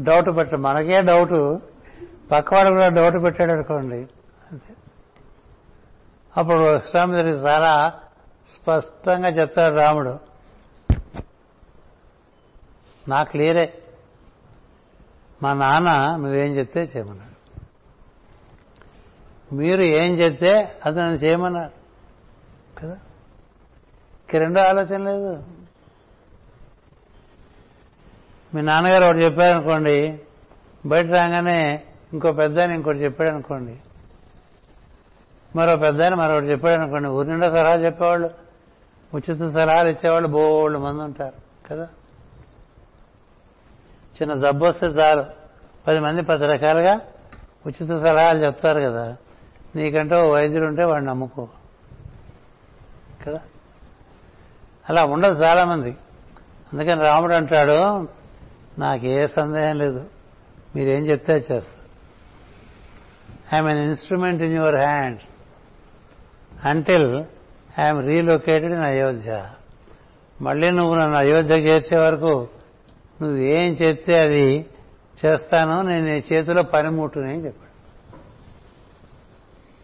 డౌట్ పెట్ట మనకే డౌటు పక్కవాడు కూడా డౌట్ పెట్టాడు అనుకోండి. అంతే. అప్పుడు విశ్వామిత్రుడికి చాలా స్పష్టంగా చెప్తాడు రాముడు. నా క్లియరే. మా నాన్న నువ్వేం చెప్తే చేయమన్నాడు. మీరు ఏం చెప్తే అది నన్ను కదా? రెండో ఆలోచన లేదు. మీ నాన్నగారు ఒకటి చెప్పారనుకోండి బయట రాగానే ఇంకో పెద్ద ఇంకోటి చెప్పాడు అనుకోండి మరో పెద్ద మరొకటి చెప్పాడు అనుకోండి ఊరి నిండా సలహా చెప్పేవాళ్ళు ఉచిత సలహాలు ఇచ్చేవాళ్ళు బోళ్ళు మంది ఉంటారు. కదా? చిన్న జబ్బు వస్తే చాలు. పది మంది పది రకాలుగా ఉచిత సలహాలు చెప్తారు కదా. నీకంటే ఓ వైద్యుడు ఉంటే వాడిని నమ్ముకో. కదా? అలా ఉండదు చాలా మంది అందుకని రాముడు అంటాడు నాకే సందేహం లేదు. మీరేం చెప్తే అది చేస్తా. I'm an instrument in your hands until I'm relocated in Ayodhya మళ్ళీ నువ్వు నన్ను అయోధ్య చేర్చే వరకు నువ్వేం చెప్తే అది చేస్తాను నేను నీ చేతిలో పనిముట్టుని అని చెప్పాడు.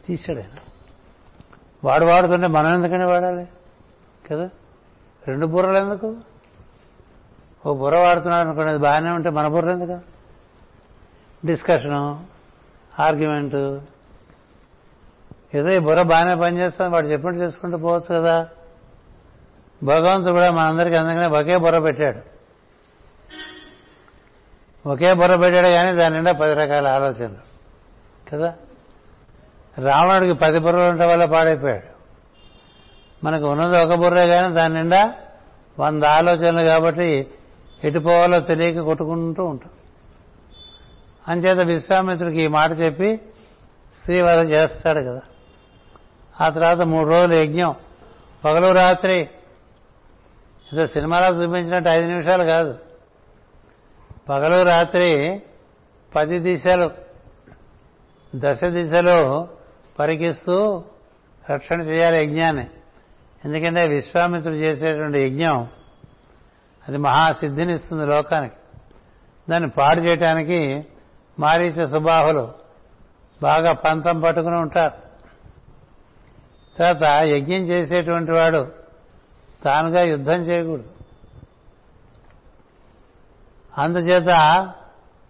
తీశాడు ఆయన. వాడు వాడుతుంటే మనం ఎందుకని వాడాలి? కదా? రెండు బుర్రలు ఎందుకు? ఓ బుర్ర వాడుతున్నాడు అనుకోండి అది బాగానే ఉంటే మన బుర్ర ఎందుకు? Discussion argument. ఏదో ఈ బుర్ర బాగానే పనిచేస్తుంది వాడు చెప్పినట్టు చేసుకుంటూ పోవచ్చు కదా? భగవంతుడు కూడా మనందరికీ అందుకనే ఒకే బుర్ర పెట్టాడు. ఒకే బుర్ర పెట్టాడు కానీ దాని నిండా పది రకాల ఆలోచనలు. కదా? రావణుడికి పది బుర్రలు ఉండటం వల్ల పాడైపోయాడు. మనకు ఉన్నది ఒక బుర్రే కానీ దాని నిండా వంద ఆలోచనలు కాబట్టి ఎటు పోవాలో తెలియక కొట్టుకుంటూ ఉంటాం. అంచేత విశ్వామిత్రుడికి ఈ మాట చెప్పి శ్రీవధ చేస్తాడు కదా. ఆ తర్వాత మూడు రోజులు యజ్ఞం. పగలు రాత్రి. ఏదో సినిమాలో చూపించినట్టు ఐదు నిమిషాలు కాదు. పగలు రాత్రి పది దిశలు దశ దిశలో పరికిస్తూ రక్షణ చేయాలి యజ్ఞాన్ని. ఎందుకంటే విశ్వామిత్రుడు చేసేటువంటి యజ్ఞం అది మహాసిద్ధిని ఇస్తుంది లోకానికి. దాన్ని పాడు చేయటానికి మారీచ సుబాహులు బాగా పంతం పట్టుకుని ఉంటారు. తర్వాత యజ్ఞం చేసేటువంటి వాడు తానుగా యుద్ధం చేయకూడదు. అందుచేత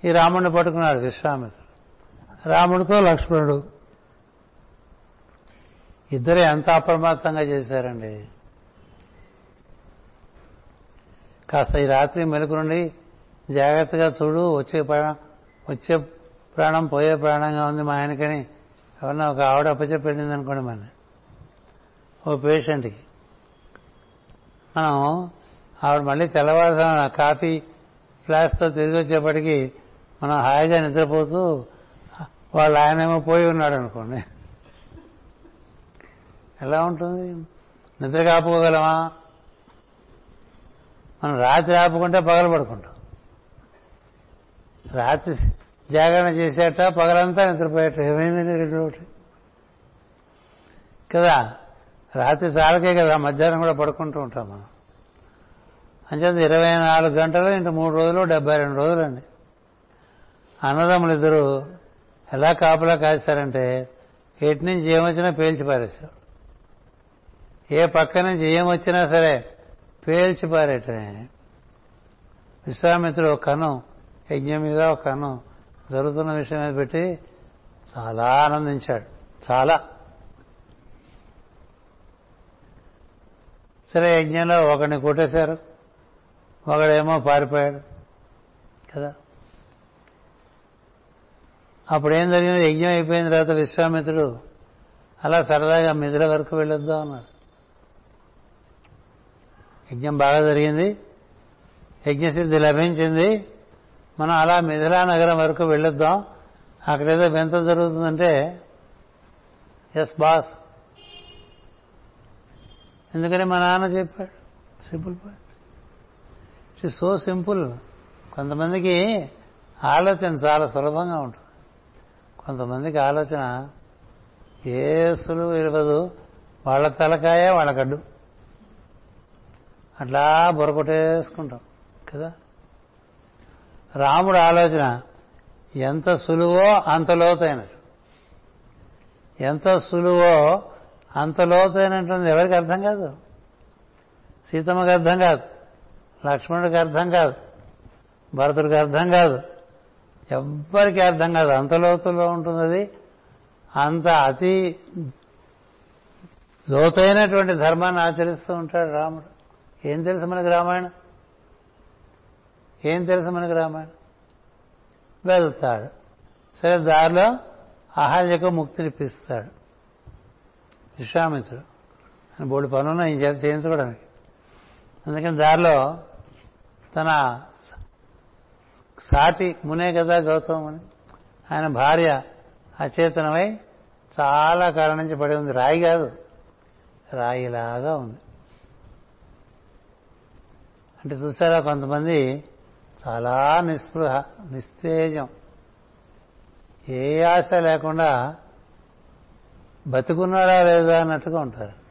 ఈ రాముడిని పట్టుకున్నాడు విశ్వామిత్రుడు. రాముడితో లక్ష్మణుడు. ఇద్దరు ఎంత అప్రమత్తంగా చేశారండి. కాస్త ఈ రాత్రి మెలకు నుండి జాగ్రత్తగా చూడు వచ్చే ప్రాణం వచ్చే ప్రాణం పోయే ప్రాణంగా ఉంది మా ఆయనకని. ఎవరన్నా ఒక ఆవిడ అప్పచెప్పింది అనుకోండి మన ఓ పేషెంట్కి. మనం ఆవిడ మళ్ళీ తెల్లవారుజామున కాఫీ ఫ్లాస్క్తో తిరిగి వచ్చేప్పటికి మనం హాయిగా నిద్రపోతూ వాళ్ళ ఆయనేమో పోయి ఉన్నాడు అనుకోండి. ఎలా ఉంటుంది? నిద్ర కాపుకోగలమా? మనం రాత్రి ఆపుకుంటే పగలు పడుకుంటాం. రాత్రి జాగరణ చేసేట పగలంతా నిద్రపోయేట. ఏమైందండి రెండు ఒకటి? కదా రాత్రి చాలకే కదా మధ్యాహ్నం కూడా పడుకుంటూ ఉంటాం మనం. అంచేత ఇరవై నాలుగు గంటలు ఇంటి మూడు రోజులు డెబ్బై రెండు రోజులండి. అన్నదమ్ములు ఇద్దరు ఎలా కాపులా కాశారంటే ఎటు నుంచి ఏమొచ్చినా పేల్చి పారేశారు. ఏ పక్క నుంచి ఏమొచ్చినా సరే పేల్చి పారేటనే విశ్వామిత్రుడు ఒక కను యజ్ఞం మీద ఒక కను జరుగుతున్న విషయం మీద పెట్టి చాలా ఆనందించాడు. చాలా. సరే యజ్ఞంలో ఒకరిని కొట్టేశారు. ఒకడేమో పారిపోయాడు. కదా? అప్పుడు ఏం జరిగింది యజ్ఞం అయిపోయిన తర్వాత విశ్వామిత్రుడు అలా సరదాగా మిథుల వరకు వెళ్ళొద్దాం అన్నాడు. యజ్ఞం బాగా జరిగింది. యజ్ఞసిద్ధి లభించింది. మనం అలా మిథిలా నగరం వరకు వెళ్ళొద్దాం. అక్కడేదో వింత జరుగుతుందంటే ఎస్ బాస్ ఎందుకని మా నాన్న చెప్పాడు? Simple point it so simple కొంతమందికి ఆలోచన చాలా సులభంగా ఉంటుంది. కొంతమందికి ఆలోచన ఏ సులువు ఇరవదు వాళ్ళ తలకాయ వాళ్ళ గడ్డు. అట్లా బొరకొట్టేసుకుంటాం కదా? రాముడు ఆలోచన ఎంత సులువో అంత లోతైనట్టు ఎంత సులువో అంత లోతైనటువంటి ఎవరికి అర్థం కాదు? సీతమ్మకి అర్థం కాదు. లక్ష్మణుడికి అర్థం కాదు. భరతుడికి అర్థం కాదు. ఎవ్వరికి అర్థం కాదు. అంత లోతులో ఉంటుంది అది అంత అతి లోతైనటువంటి ధర్మాన్ని ఆచరిస్తూ ఉంటాడు రాముడు. ఏం తెలుసు మనకి రామాయణం? ఏం తెలుసు మనకి రామాయణం? వెళ్తాడు. సరే దారిలో అహల్యకు ముక్తినిప్పిస్తాడు విశ్వామిత్రుడు. అని బోడి పనులు ఈ చేత చేయించుకోవడానికి అందుకని దారిలో తన సాటి మునే కదా గౌతమ్ అని. ఆయన భార్య అచేతనమై చాలా కాలం నుంచి పడి ఉంది. రాయి కాదు. రాయిలాగా ఉంది. అంటే చూసారా కొంతమంది చాలా నిస్పృహ నిస్తేజం. ఏ ఆశ లేకుండా బతుకున్నాడా లేదా అన్నట్టుగా ఉంటారు.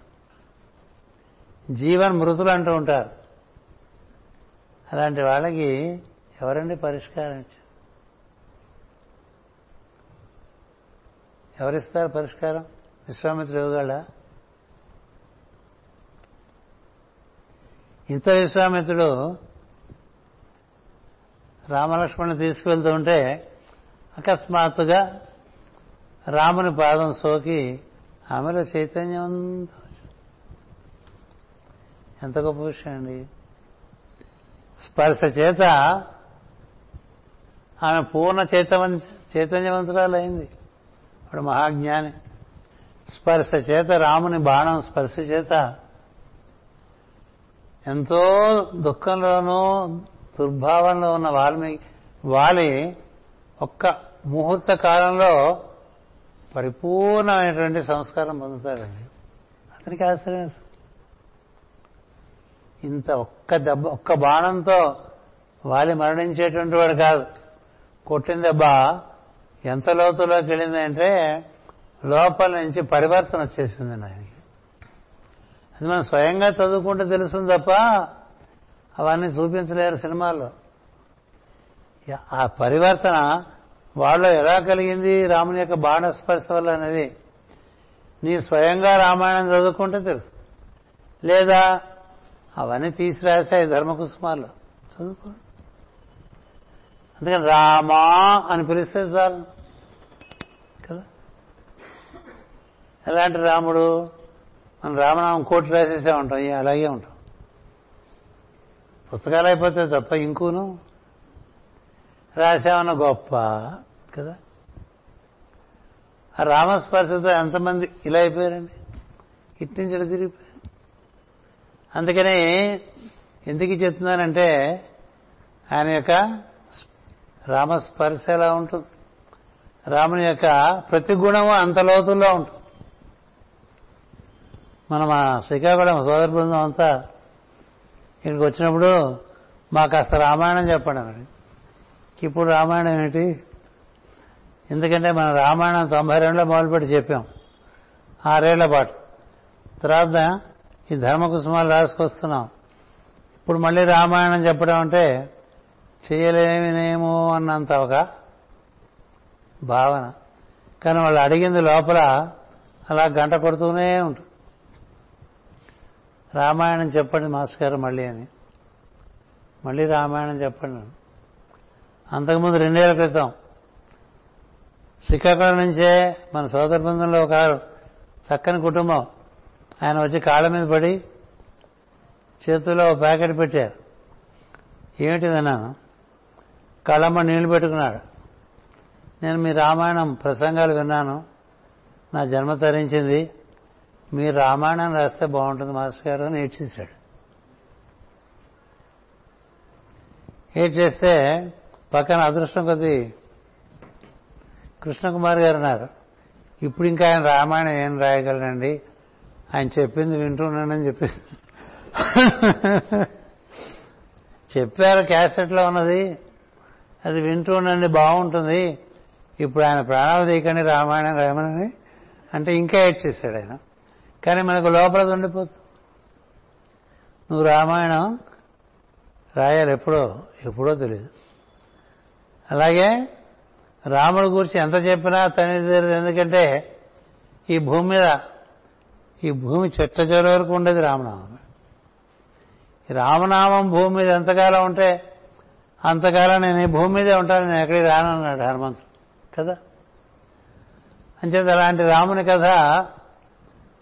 జీవన్ మృతులు అంటూ ఉంటారు. అలాంటి వాళ్ళకి ఎవరండి పరిష్కారం ఇచ్చారు ఎవరిస్తారు పరిష్కారం? విశ్వామిత్రుడు ఇవ్వగల ఇంత విశ్వామిత్రుడు రామలక్ష్మణ్ని తీసుకువెళ్తూ ఉంటే అకస్మాత్తుగా రాముని పాదం సోకి ఆమెలో చైతన్యం ఎంత గొప్ప విషయం అండి. స్పర్శ చేత ఆమె పూర్ణ చైతన్య చైతన్యవంతురాలైంది. ఇప్పుడు మహాజ్ఞాని. స్పర్శ చేత రాముని బాణం స్పర్శ చేత ఎంతో దుఃఖంలోనూ దుర్భావంలో ఉన్న వాల్మీకి వాలి ఒక్క ముహూర్త కాలంలో పరిపూర్ణమైనటువంటి సంస్కారం పొందుతాడండి. అతనికి ఆశ్చర్యం ఇంత ఒక్క దెబ్బ ఒక్క బాణంతో వాలి మరణించేటువంటి వాడు కాదు. కొట్టిన దెబ్బ ఎంత లోతులోకి వెళ్ళిందంటే లోపల నుంచి పరివర్తన వచ్చేసింది ఆయనకి అది మనం స్వయంగా చదువుకుంటే తెలుస్తుంది తప్ప అవన్నీ చూపించలేరు సినిమాల్లో. ఆ పరివర్తన వాళ్ళు ఎలా కలిగింది రాముని యొక్క బాణస్పర్శ వల్ల అనేది నీ స్వయంగా రామాయణం చదువుకుంటే తెలుసు. లేదా అవన్నీ తీసి రాశాయి ధర్మకుసుమాల్లో చదువుకోండి. అందుకని రామా అని పిలిస్తే చాలు. కదా? ఎలాంటి రాముడు? మనం రామనామం కోటి రాసేసే ఉంటాం అలాగే ఉంటాం. పుస్తకాలు అయిపోతే తప్ప ఇంకూను? రాశామన్న గొప్ప కదా? ఆ రామస్పర్శతో ఎంతమంది ఇలా అయిపోయారండి? ఇట్టించడం తిరిగిపోయారు? అందుకని ఎందుకు చెప్తున్నానంటే ఆయన యొక్క రామస్పర్శ ఎలా ఉంటుంది? రాముని యొక్క ప్రతి గుణము అంత లోతుల్లో ఉంటుంది. మనం మా శ్రీకాకుళం సోదర బృందం అంతా ఇక్కడికి వచ్చినప్పుడు మాకు కాస్త రామాయణం చెప్పండి అన్నాడు ఇప్పుడు రామాయణం ఏంటి? ఎందుకంటే మనం రామాయణం తొంభై రెండులో మొదలుపెట్టి చెప్పాం. ఆరేళ్ళ పాటు. తర్వాత ఈ ధర్మకుసుమాలు రాసుకొస్తున్నాం. ఇప్పుడు మళ్ళీ రామాయణం చెప్పడం అంటే చేయలేమినేమో అన్నంత ఒక భావన. కానీ వాళ్ళు అడిగింది లోపల అలా గంట కొడుతూనే ఉంటుంది రామాయణం చెప్పండి మాస్టర్ గారు మళ్ళీ అని. మళ్ళీ రామాయణం చెప్పండి అంతకుముందు రెండేళ్ళ క్రితం శ్రీకాకుళం నుంచే మన సోదర బృందంలో ఒక చక్కని కుటుంబం. ఆయన వచ్చి కాళ్ళ మీద పడి చేతిలో ఒక ప్యాకెట్ పెట్టారు. ఏమిటిదన్నాను కళ్ళమ్మ నీళ్ళు పెట్టుకున్నాడు. నేను మీ రామాయణం ప్రసంగాలు విన్నాను. నా జన్మ తరించింది. మీరు రామాయణం రాస్తే బాగుంటుంది మాస్టర్ గారు అని ఏడ్చేశాడు ఏడ్చేస్తే పక్కన అదృష్టం కొద్ది కృష్ణకుమార్ గారు ఉన్నారు. ఇప్పుడు ఇంకా ఆయన రామాయణం ఏం రాయగలనండి ఆయన చెప్పింది వింటున్నానని చెప్పింది చెప్పారు క్యాసెట్లో ఉన్నది. అది వింటూ ఉండండి బాగుంటుంది. ఇప్పుడు ఆయన ప్రాణాలు తీయకండి రామాయణం రాయమని అంటే ఇంకా ఏడ్ చేశాడు ఆయన. కానీ మనకు లోపల ఉండిపోతుంది. నువ్వు రామాయణం రాయాలి ఎప్పుడో ఎప్పుడో తెలియదు అలాగే రాముడి గురించి ఎంత చెప్పినా తనిది ఎందుకంటే ఈ భూమి మీద ఈ భూమి చెట్ట చెరు వరకు ఉండేది రామనామం. రామనామం భూమి మీద ఎంతకాలం ఉంటే అంతకాలం నేను ఈ భూమి మీదే ఉంటాను నేను ఎక్కడికి రానన్నాడు హనుమంతుడు. కదా? అంచేత అలాంటి రాముని కథ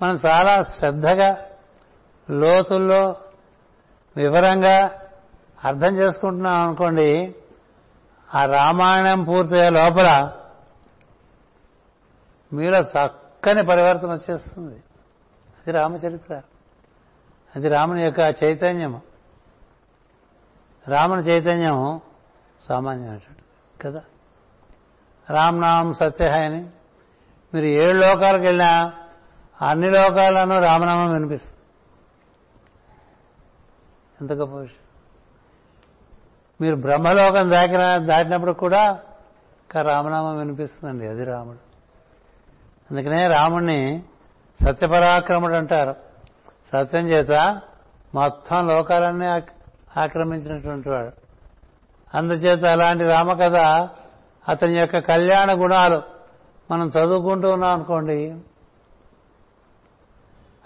మనం చాలా శ్రద్ధగా లోతుల్లో వివరంగా అర్థం చేసుకుంటున్నాం అనుకోండి ఆ రామాయణం పూర్తయ్యే లోపల మీలో చక్కని పరివర్తన వచ్చేస్తుంది. అది రామచరిత్ర అది రాముని యొక్క చైతన్యము. రాముని చైతన్యం సామాన్యమైనటువంటి కదా? రామనామం సత్యహాయని మీరు ఏడు లోకాలకు వెళ్ళినా అన్ని లోకాలను రామనామం వినిపిస్తుంది. ఎంత గొప్ప విషయం. మీరు బ్రహ్మలోకం దాకిన దాటినప్పుడు కూడా రామనామం వినిపిస్తుందండి అది రాముడు. అందుకనే రాముణ్ణి సత్యపరాక్రముడు అంటారు సత్యం చేత మొత్తం లోకాలన్నీ ఆక్రమించినటువంటి వాడు. అందుచేత అలాంటి రామకథ అతని యొక్క కళ్యాణ గుణాలు మనం చదువుకుంటూ ఉన్నాం అనుకోండి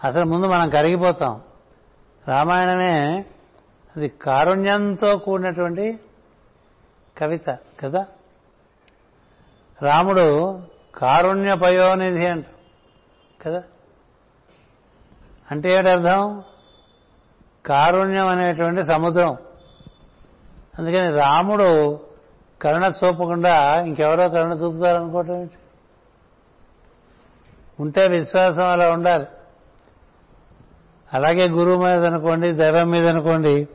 అసలు ముందు మనం కరిగిపోతాం. రామాయణమే అది కారుణ్యంతో కూడినటువంటి కవిత కదా. రాముడు కారుణ్య పయోనిధి అంట కదా. అంటే ఏంటి అర్థం కారుణ్యం అనేటువంటి సముద్రం. అందుకని రాముడు కరుణ చూపకుండా ఇంకెవరో కరుణ చూపుతారనుకోవటం ఏంటి? ఉంటే విశ్వాసం అలా ఉండాలి. అలాగే గురువు మీద అనుకోండి దైవం మీద అనుకోండి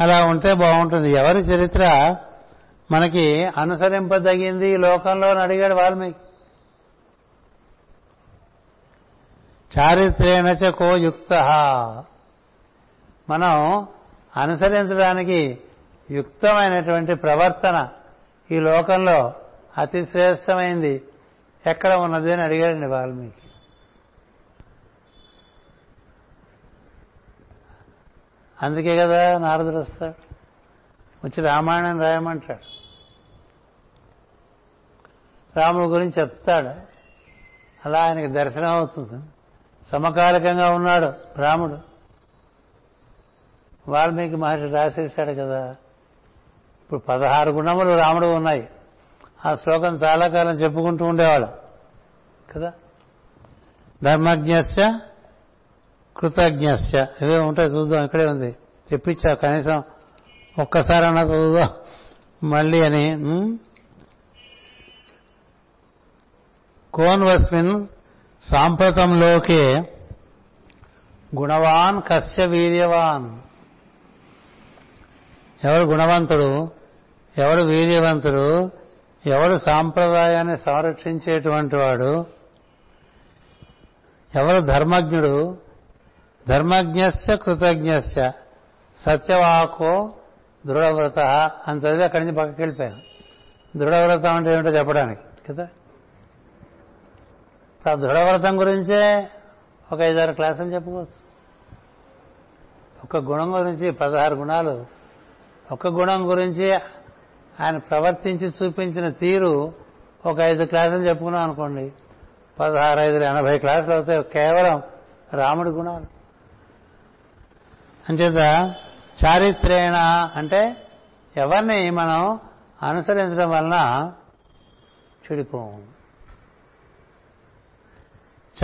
అలా ఉంటే బాగుంటుంది. ఎవరి చరిత్ర మనకి అనుసరింపదగింది ఈ లోకంలో అని అడిగాడు వాల్మీకి. చారిత్రేణచ కో యుక్త. మనం అనుసరించడానికి యుక్తమైనటువంటి ప్రవర్తన ఈ లోకంలో అతి శ్రేష్టమైంది. ఎక్కడ ఉన్నది అని అడిగాడండి వాల్మీకి. అందుకే కదా నారదుడు వస్తాడు. వచ్చి రామాయణం రాయమంటాడు. రాముడి గురించి చెప్తాడు. అలా ఆయనకి దర్శనం అవుతుంది. సమకాలికంగా ఉన్నాడు రాముడు వాల్మీకి మహర్షి రాసేశాడు కదా. ఇప్పుడు పదహారు గుణములు రాముడు ఉన్నాయి. ఆ శ్లోకం చాలా కాలం చెప్పుకుంటూ ఉండేవాడు కదా? ధర్మజ్ఞస్య కృతజ్ఞస్య. ఇవే ఉంటాయి చూద్దాం ఇక్కడే ఉంది. చెప్పించా కనీసం ఒక్కసారన్నా చదువుదాం. మళ్ళీ అని కోన్వస్మిన్ సాంప్రతంలోకే గుణవాన్ కశ్య వీర్యవాన్. ఎవడు గుణవంతుడు? ఎవడు వీర్యవంతుడు? ఎవడు సాంప్రదాయాన్ని సంరక్షించేటువంటి వాడు? ఎవరు ధర్మజ్ఞుడు? ధర్మజ్ఞస్య కృతజ్ఞస్య. సత్యవాకో దృఢవ్రత అని చదివి అక్కడి నుంచి పక్కకి వెళ్ళిపోయాను దృఢవ్రతం అంటే ఏమిటో చెప్పడానికి కదా? దృఢవ్రతం గురించే ఒక ఐదారు క్లాసులు చెప్పుకోవచ్చు. ఒక గుణం గురించి పదహారు గుణాలు. ఒక గుణం గురించి ఆయన ప్రవర్తించి చూపించిన తీరు ఒక ఐదు క్లాసులు చెప్పుకున్నాం అనుకోండి. పదహారు ఐదు ఎనభై క్లాసులు అవుతాయి. కేవలం రాముడి గుణాలు. అంచేత చారిత్రేణ అంటే ఎవరిని మనం అనుసరించడం వలన చెడిపోము.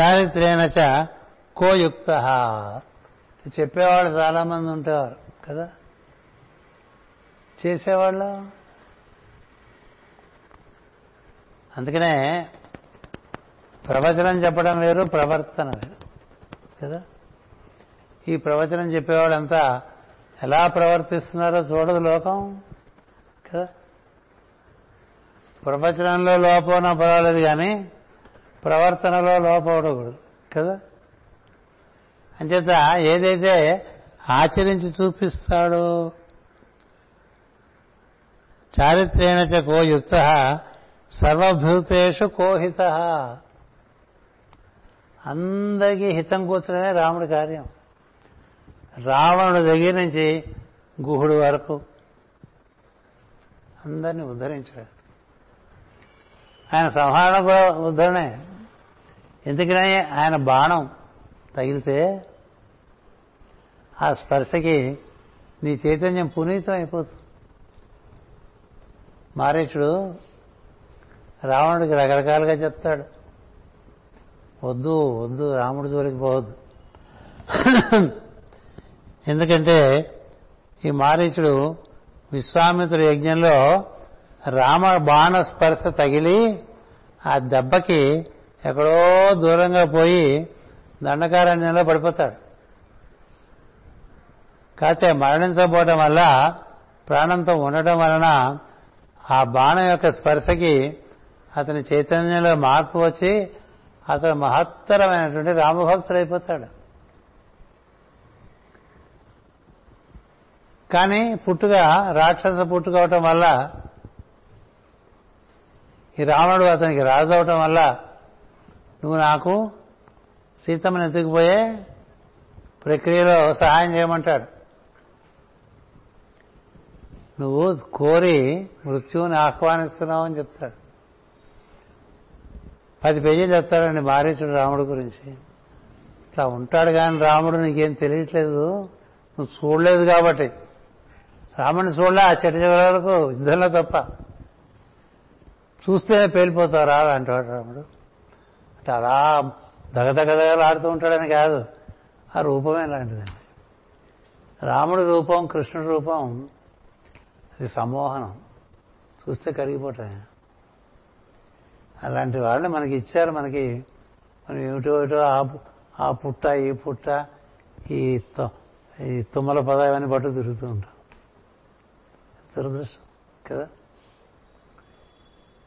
చారిత్రేణచ కోయుక్త. చెప్పేవాళ్ళు చాలామంది ఉంటారు కదా? చేసేవాళ్ళు? అందుకనే ప్రవచనం చెప్పడం వేరు ప్రవర్తన వేరు కదా? ఈ ప్రవచనం చెప్పేవాళ్ళంతా ఎలా ప్రవర్తిస్తున్నారో చూడదు లోకం కదా? ప్రవచనంలో లోపం పర్వాలేదు కానీ ప్రవర్తనలో లోపడకూడదు కదా? అంచేత ఏదైతే ఆచరించి చూపిస్తాడో చారిత్రేణ చ కో యుక్త సర్వభూతేషు కోహిత. అందరికీ హితం కూర్చడమే రాముడి కార్యం. రావణుడు దగ్గర నుంచి గుహుడు వరకు అందరినీ ఉద్ధరించాడు. ఆయన సంహారణ కూడా ఉద్ధరణే. ఎందుకని ఆయన బాణం తగిలితే ఆ స్పర్శకి నీ చైతన్యం పునీతం అయిపోతుంది. మారీచుడు రావణుడికి రకరకాలుగా చెప్తాడు. వద్దు వద్దు రాముడి జోలికి పోవద్దు. ఎందుకంటే ఈ మారీచుడు విశ్వామిత్రుడు యజ్ఞంలో రామ బాణ స్పర్శ తగిలి ఆ దెబ్బకి ఎక్కడో దూరంగా పోయి దండకారణ్యంలో పడిపోతాడు. కాకపోతే మరణించకపోవటం వల్ల ప్రాణంతో ఉండటం వలన ఆ బాణం యొక్క స్పర్శకి అతని చైతన్యంలో మార్పు వచ్చి అతను మహత్తరమైనటువంటి రామభక్తుడైపోతాడు. కానీ పుట్టుక రాక్షస పుట్టుకవటం వల్ల ఈ రావణుడు అతనికి రాజు అవటం వల్ల నువ్వు నాకు సీతమ్మని ఎత్తుకుపోయే ప్రక్రియలో సహాయం చేయమంటాడు. నువ్వు కోరి మృత్యువుని ఆహ్వానిస్తున్నావు అని చెప్తాడు. పది పేజీలు చెప్తాడండి మారీచుడు రాముడు గురించి. ఇట్లా ఉంటాడు కానీ రాముడు నీకేం తెలియట్లేదు. నువ్వు చూడలేదు కాబట్టి. రాముడిని చూడలే ఆ చెట్టు వరకు యుద్ధంలో తప్ప. చూస్తేనే పేలిపోతావు రా అంటాడు రాముడు. తలా అలా దగదగదగలాడుతూ ఉంటాడని కాదు. ఆ రూపమే లాంటిదండి రాముడి రూపం కృష్ణుడి రూపం అది సమ్మోహనం. చూస్తే కరిగిపోతాయి. అలాంటి వాళ్ళని మనకి ఇచ్చారు మనకి. మనం ఏమిటో ఏటో ఆ పుట్ట ఈ పుట్ట ఈ ఈ తుమ్మల పద ఇవన్నీ పట్టు తిరుగుతూ ఉంటాం. దురదృష్టం కదా?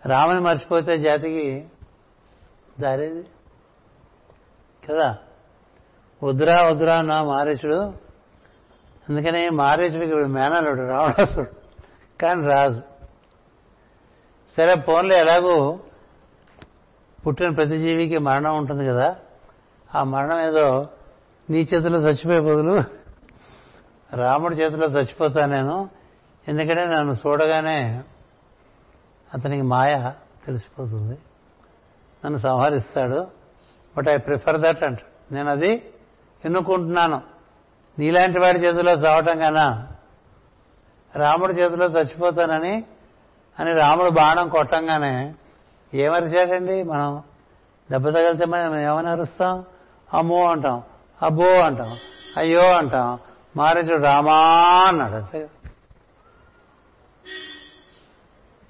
రాముని మర్చిపోతే జాతికి దారేది? కదా? వద్దురా వద్దురా నా మారీచుడు అందుకని మారీచుడికి మేనలుడు రావణాసుడు కానీ రాజు. సరే పోన్లో ఎలాగూ పుట్టిన ప్రతి జీవికి మరణం ఉంటుంది కదా. ఆ మరణం ఏదో నీ చేతిలో చచ్చిపోయే బదులు రాముడి చేతిలో చచ్చిపోతా నేను. ఎందుకంటే నన్ను చూడగానే అతనికి మాయ తెలిసిపోతుంది. నన్ను సంహరిస్తాడు బట్ ఐ ప్రిఫర్ దట్ అంట నేను అది ఎన్నుకుంటున్నాను. నీలాంటి వాడి చేతిలో చావటం కన్నా రాముడి చేతిలో చచ్చిపోతానని అని రాముడు బాణం కొట్టంగానే ఏమరిచాడండి? మనం దెబ్బ తగిలితే మనం ఏమని అరుస్తాం? అమ్మో అంటాం అబ్బో అంటాం అయ్యో అంటాం. మారేచుడు రామా అన్నాడు అంతే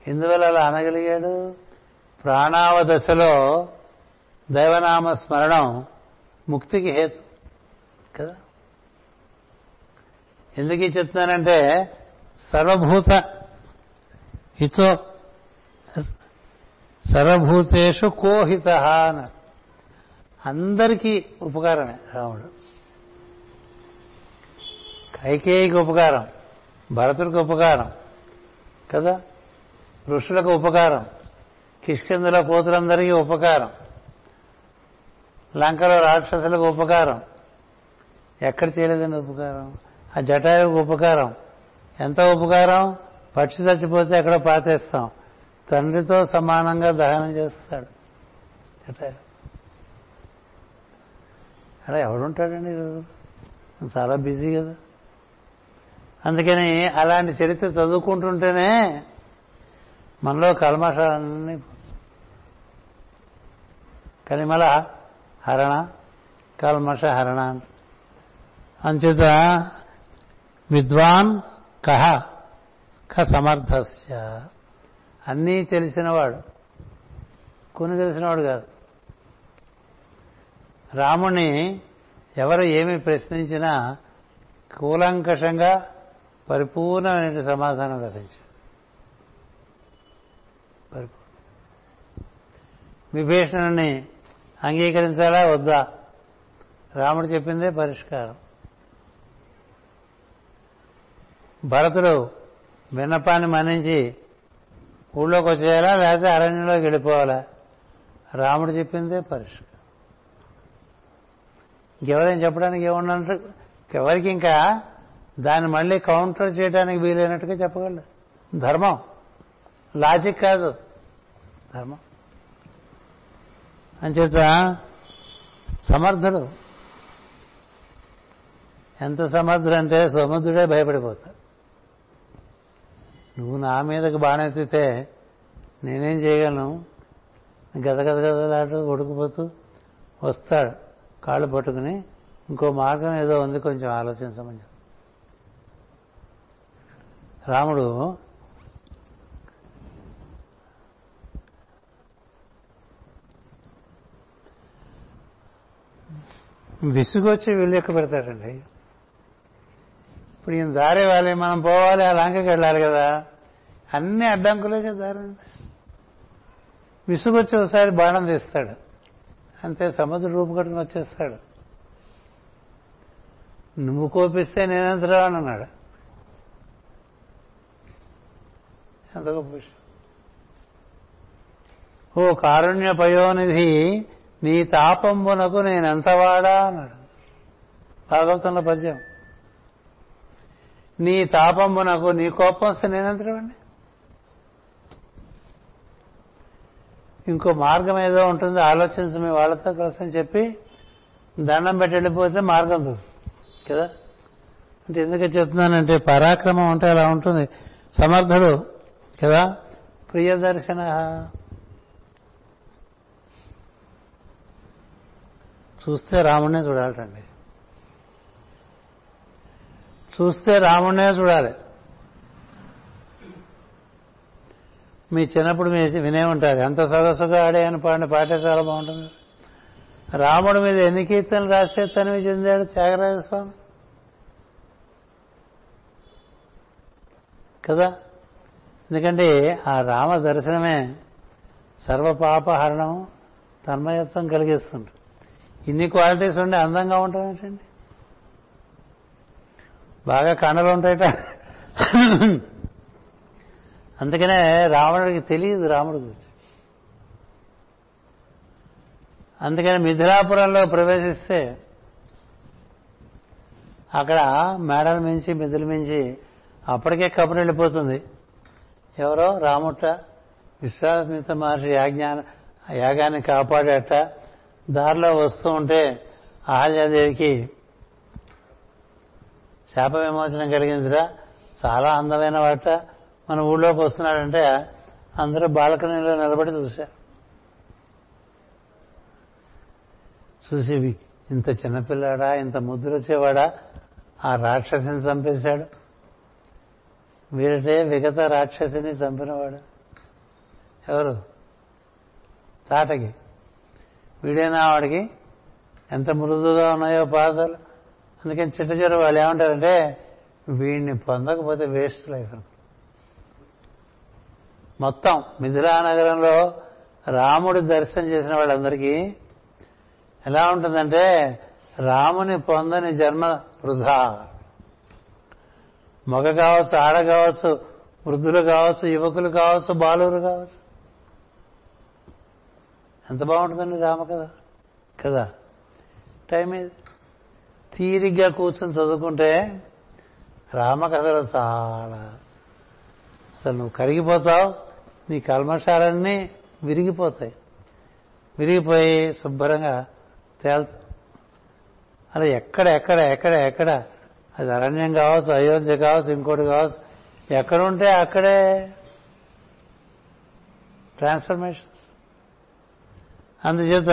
ఎందువల్ల అలా అనగలిగాడు? ప్రాణావ దశలో దైవనామ స్మరణం ముక్తికి హేతు. కదా? ఎందుకు చెప్తున్నానంటే సర్వభూత హితో సర్వభూతేషు కోహిత అన్న అందరికీ ఉపకారమే రాముడు. కైకేయికి ఉపకారం భరతుడికి ఉపకారం కదా? ఋషులకు ఉపకారం కిష్కిందుల కూతురందరికీ ఉపకారం. లంకలో రాక్షసులకు ఉపకారం. ఎక్కడ చేయలేదండి ఉపకారం? ఆ జటాయుకు ఉపకారం. ఎంత ఉపకారం? పక్షి చచ్చిపోతే ఎక్కడ పాతేస్తాం. తండ్రితో సమానంగా దహనం చేస్తాడు జటాయు అలా ఎవడుంటాడండి చాలా బిజీ కదా. అందుకని అలాంటి చరిత్ర చదువుకుంటుంటేనే మనలో కల్మషాలన్నీ కలిమల హరణ కల్మష హరణ అంచేత విద్వాన్ కహ క సమర్థస్య. అన్నీ తెలిసినవాడు. కొన్ని తెలిసినవాడు కాదు. రాముణ్ణి ఎవరు ఏమి ప్రశ్నించినా కూలంకషంగా పరిపూర్ణమైన సమాధానం లభించింది. పరిపూర్ణ. విభీషణుని అంగీకరించాలా? వద్దా? రాముడు చెప్పిందే పరిష్కారం. భరతుడు విన్నపాన్ని మన్నించి ఊళ్ళోకి వచ్చేయాలా? లేకపోతే అరణ్యంలోకి వెళ్ళిపోవాలా? రాముడు చెప్పిందే పరిష్కారం. ఇంకెవరేం చెప్పడానికి ఏమన్నట్టు ఎవరికి ఇంకా దాన్ని మళ్ళీ కౌంటర్ చేయడానికి వీలైనట్టుగా చెప్పగలరు? ధర్మం. లాజిక్ కాదు. ధర్మం. అంచేత సమర్థుడు. ఎంత సమర్థుడు అంటే సముద్రుడే భయపడిపోతాడు. నువ్వు నా మీదకి బాణెత్తితే నేనేం చేయగలను? గద గద గదలాడు ఉడుకుపోతూ వస్తాడు. కాళ్ళు పట్టుకుని ఇంకో మార్గం ఏదో ఉంది కొంచెం ఆలోచించమని రాముడు విసుగొచ్చి వీళ్ళు ఎక్కువ పెడతారండి. ఇప్పుడు ఈయన దారి మనం పోవాలి ఆ లంకకి వెళ్ళాలి కదా. అన్ని అడ్డంకులే కదా దారి విసుగొచ్చి ఒకసారి బాణం తీస్తాడు. అంతే సముద్ర రూపు కట్టుకుని వచ్చేస్తాడు. నువ్వు కోపిస్తే నేనెంతరా అని అన్నాడు. ఎంత గొప్ప విషయం. ఓ కారుణ్య పయోనిధి నీ తాపంబునకు నేనెంతవాడా అన్నాడు. భాగవతంలో పద్యం. నీ తాపంబునకు నీ కోపం వస్తే నేనెంతవాడిని ఇంకో మార్గం ఏదో ఉంటుంది ఆలోచించు మీ వాళ్ళతో కలిసి అని చెప్పి దండం పెట్టి వెళ్ళిపోతే మార్గం కదా? అంటే ఎందుకు చెప్తున్నానంటే పరాక్రమం అంటే అలా ఉంటుంది. సమర్థుడు కదా? ప్రియదర్శన. చూస్తే రాముడినే చూడాలండి. చూస్తే రాముడినే చూడాలి. మీ చిన్నప్పుడు మీ వినే ఉంటారు ఎంత సొగసుగా ఆడే అని పాడిన పాటే చాలా బాగుంటుంది. రాముడి మీద ఎన్ని కీర్తనలు రాస్తే తనివి చెందాడు త్యాగరాజ స్వామి? కదా? ఎందుకంటే ఆ రామ దర్శనమే సర్వపాపహరణం తన్మయత్వం కలిగిస్తుంది. ఇన్ని క్వాలిటీస్ ఉండి అందంగా ఉంటాం ఏంటండి? బాగా కండలు ఉంటాయట. అందుకనే రావణుడికి తెలియదు రాముడి గురించి. అందుకని మిథిలాపురంలో ప్రవేశిస్తే అక్కడ మేడల మించి మిథుల మించి అప్పటికే కబురు వెళ్ళిపోతుంది ఎవరో రాముట్ట విశ్వామిత్ర మహర్షి యాజ్ఞాన యాగాన్ని కాపాడేట. దారిలో వస్తూ ఉంటే అహల్యాదేవికి శాప విమోచనం కలిగిందిరా చాలా అందమైన వాట. మన ఊళ్ళోకి వస్తున్నాడంటే అందరూ బాల్కనీలో నిలబడి చూశారు. చూసి ఇంత చిన్నపిల్లాడా ఇంత ముద్దురొచ్చేవాడా ఆ రాక్షసిని చంపేశాడు. వీరిటే విగత రాక్షసిని చంపినవాడు. ఎవరు? తాటకి వీడైనా వాడికి ఎంత మృదుగా ఉన్నాయో పాదాలు అందుకని చిట్ట చివరి వాళ్ళు ఏమంటారంటే వీడిని పొందకపోతే వేస్ట్ లైఫ్ మొత్తం మిథిలా నగరంలో రాముడి దర్శనం చేసిన వాళ్ళందరికీ ఎలా ఉంటుందంటే రాముని పొందని జన్మ వృధా. మగ కావచ్చు ఆడ కావచ్చు వృద్ధులు కావచ్చు యువకులు కావచ్చు బాలురు కావచ్చు. ఎంత బాగుంటుందండి రామ కదా? కదా టైం ఇది తీరిగ్గా కూర్చొని చదువుకుంటే రామకథలు చాలా అసలు నువ్వు కరిగిపోతావు నీ కల్మషాలన్నీ విరిగిపోతాయి. విరిగిపోయి శుభ్రంగా తేల్తా. అలా ఎక్కడ ఎక్కడ ఎక్కడ ఎక్కడ? అది అరణ్యం కావచ్చు అయోధ్య కావచ్చు ఇంకోటి కావచ్చు ఎక్కడుంటే అక్కడే. ట్రాన్స్ఫర్మేషన్స్ అందుచేత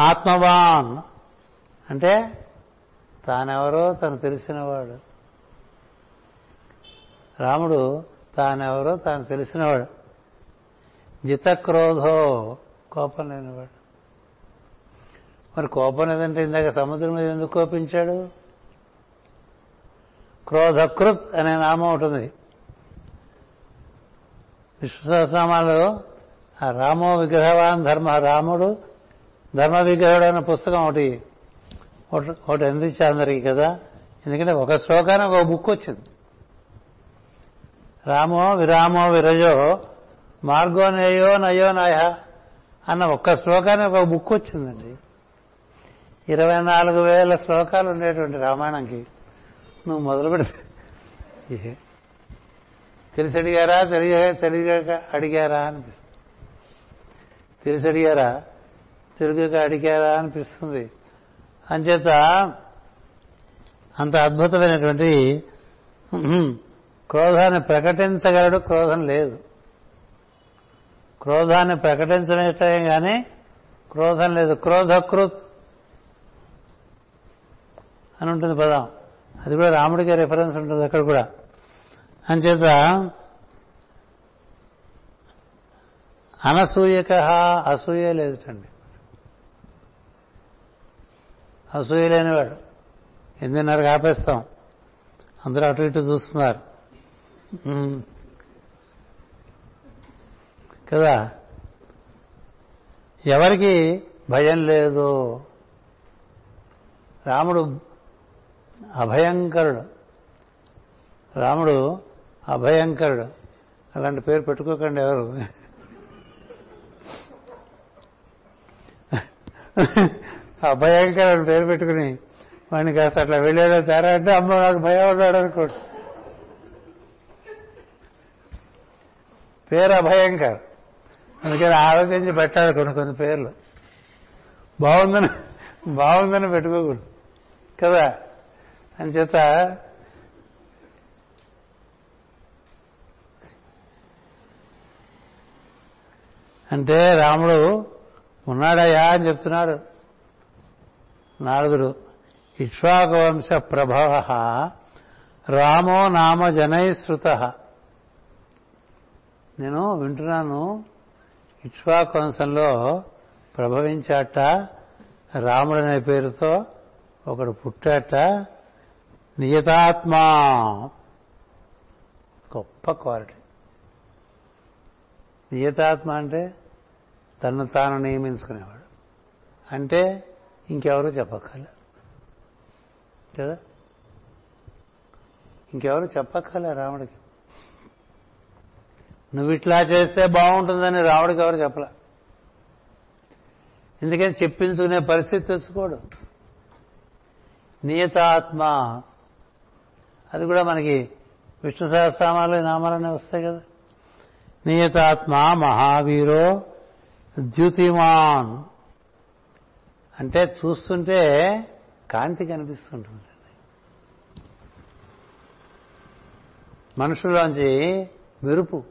ఆత్మవాన్. అంటే తానెవరో తను తెలిసినవాడు. రాముడు తానెవరో తాను తెలిసినవాడు. జితక్రోధో కోపం లేనివాడు. మరి కోపం లేదంటే ఇందాక సముద్రం మీద ఎందుకు కోపించాడు? క్రోధకృత్ అనే నామం ఉంటుంది విశ్వసనామాలు ఆ రామో విగ్రహవాన్ ధర్మ రాముడు ధర్మ విగ్రహుడు అన్న పుస్తకం ఒకటి ఒకటి అందించే అందరికీ కదా. ఎందుకంటే ఒక శ్లోకానికి ఒక బుక్ వచ్చింది. రామో విరామో విరజో మార్గో నయో నయో నయ అన్న ఒక్క శ్లోకానికి ఒక బుక్ వచ్చిందండి. ఇరవై నాలుగు వేల శ్లోకాలు ఉండేటువంటి రామాయణంకి నువ్వు మొదలు పెడితే తెలిసి అడిగారా? తెలియ తెలియక అడిగారా అనిపిస్తుంది. తెలిసి అడిగారా తిరుగుక అడిగారా అనిపిస్తుంది. అంచేత అంత అద్భుతమైనటువంటి క్రోధాన్ని ప్రకటించగలడు క్రోధం లేదు. క్రోధాన్ని ప్రకటించడం కానీ క్రోధం లేదు. క్రోధకృత్ అని ఉంటుంది పదం. అది కూడా రాముడికి రిఫరెన్స్ ఉంటుంది అక్కడ కూడా. అంచేత అనసూయక అసూయ లేదుటండి. అసూయ లేనివాడు. ఎనిమిదిన్నరకు ఆపేస్తాం. అందరూ అటు ఇటు చూస్తున్నారు. కదా? ఎవరికి భయం లేదు? రాముడు అభయంకరుడు. రాముడు అభయంకరుడు. అలాంటి పేరు పెట్టుకోకండి ఎవరు. అభయంకరుడు పేరు పెట్టుకుని వాడిని కాస్త అట్లా వెళ్ళేదో తేరా అంటే అమ్మ నాకు భయం ఉన్నాడు అనుకోండి. పేరు అభయంకర్. అందుకని ఆలోచించి పెట్టాలి కొన్ని కొన్ని పేర్లు. బాగుందని బాగుందని పెట్టుకోకూడదు. కదా? అంచేత అంటే రాముడు ఉన్నాడయ్యా అని చెప్తున్నాడు. నారదుడు ఇక్ష్వాకవంశ ప్రభవ రామో నామ జనై శృత. నేను వింటున్నాను ఇక్ష్వాకవంశంలో ప్రభవించాట రాముడనే పేరుతో ఒకడు పుట్టాట నియతాత్మా. గొప్ప క్వాలిటీ. నియతాత్మ అంటే తను తాను నియమించుకునేవాడు. అంటే ఇంకెవరు చెప్పక్కర్లే. కదా? ఇంకెవరు చెప్పక్కర్లే రాముడికి. నువ్వు ఇట్లా చేస్తే బాగుంటుందని రాముడికి ఎవరు చెప్పలే. ఎందుకని చెప్పించుకునే పరిస్థితి తెచ్చుకోడు. నియతాత్మ అది కూడా మనకి విష్ణు సహస్రామాలు ఈ నామాలనే వస్తాయి కదా. నియతాత్మ మహావీరో ద్యుతిమాన్. అంటే చూస్తుంటే కాంతి కనిపిస్తుంటుంది. మనుషుల్లోంచి మెరుపు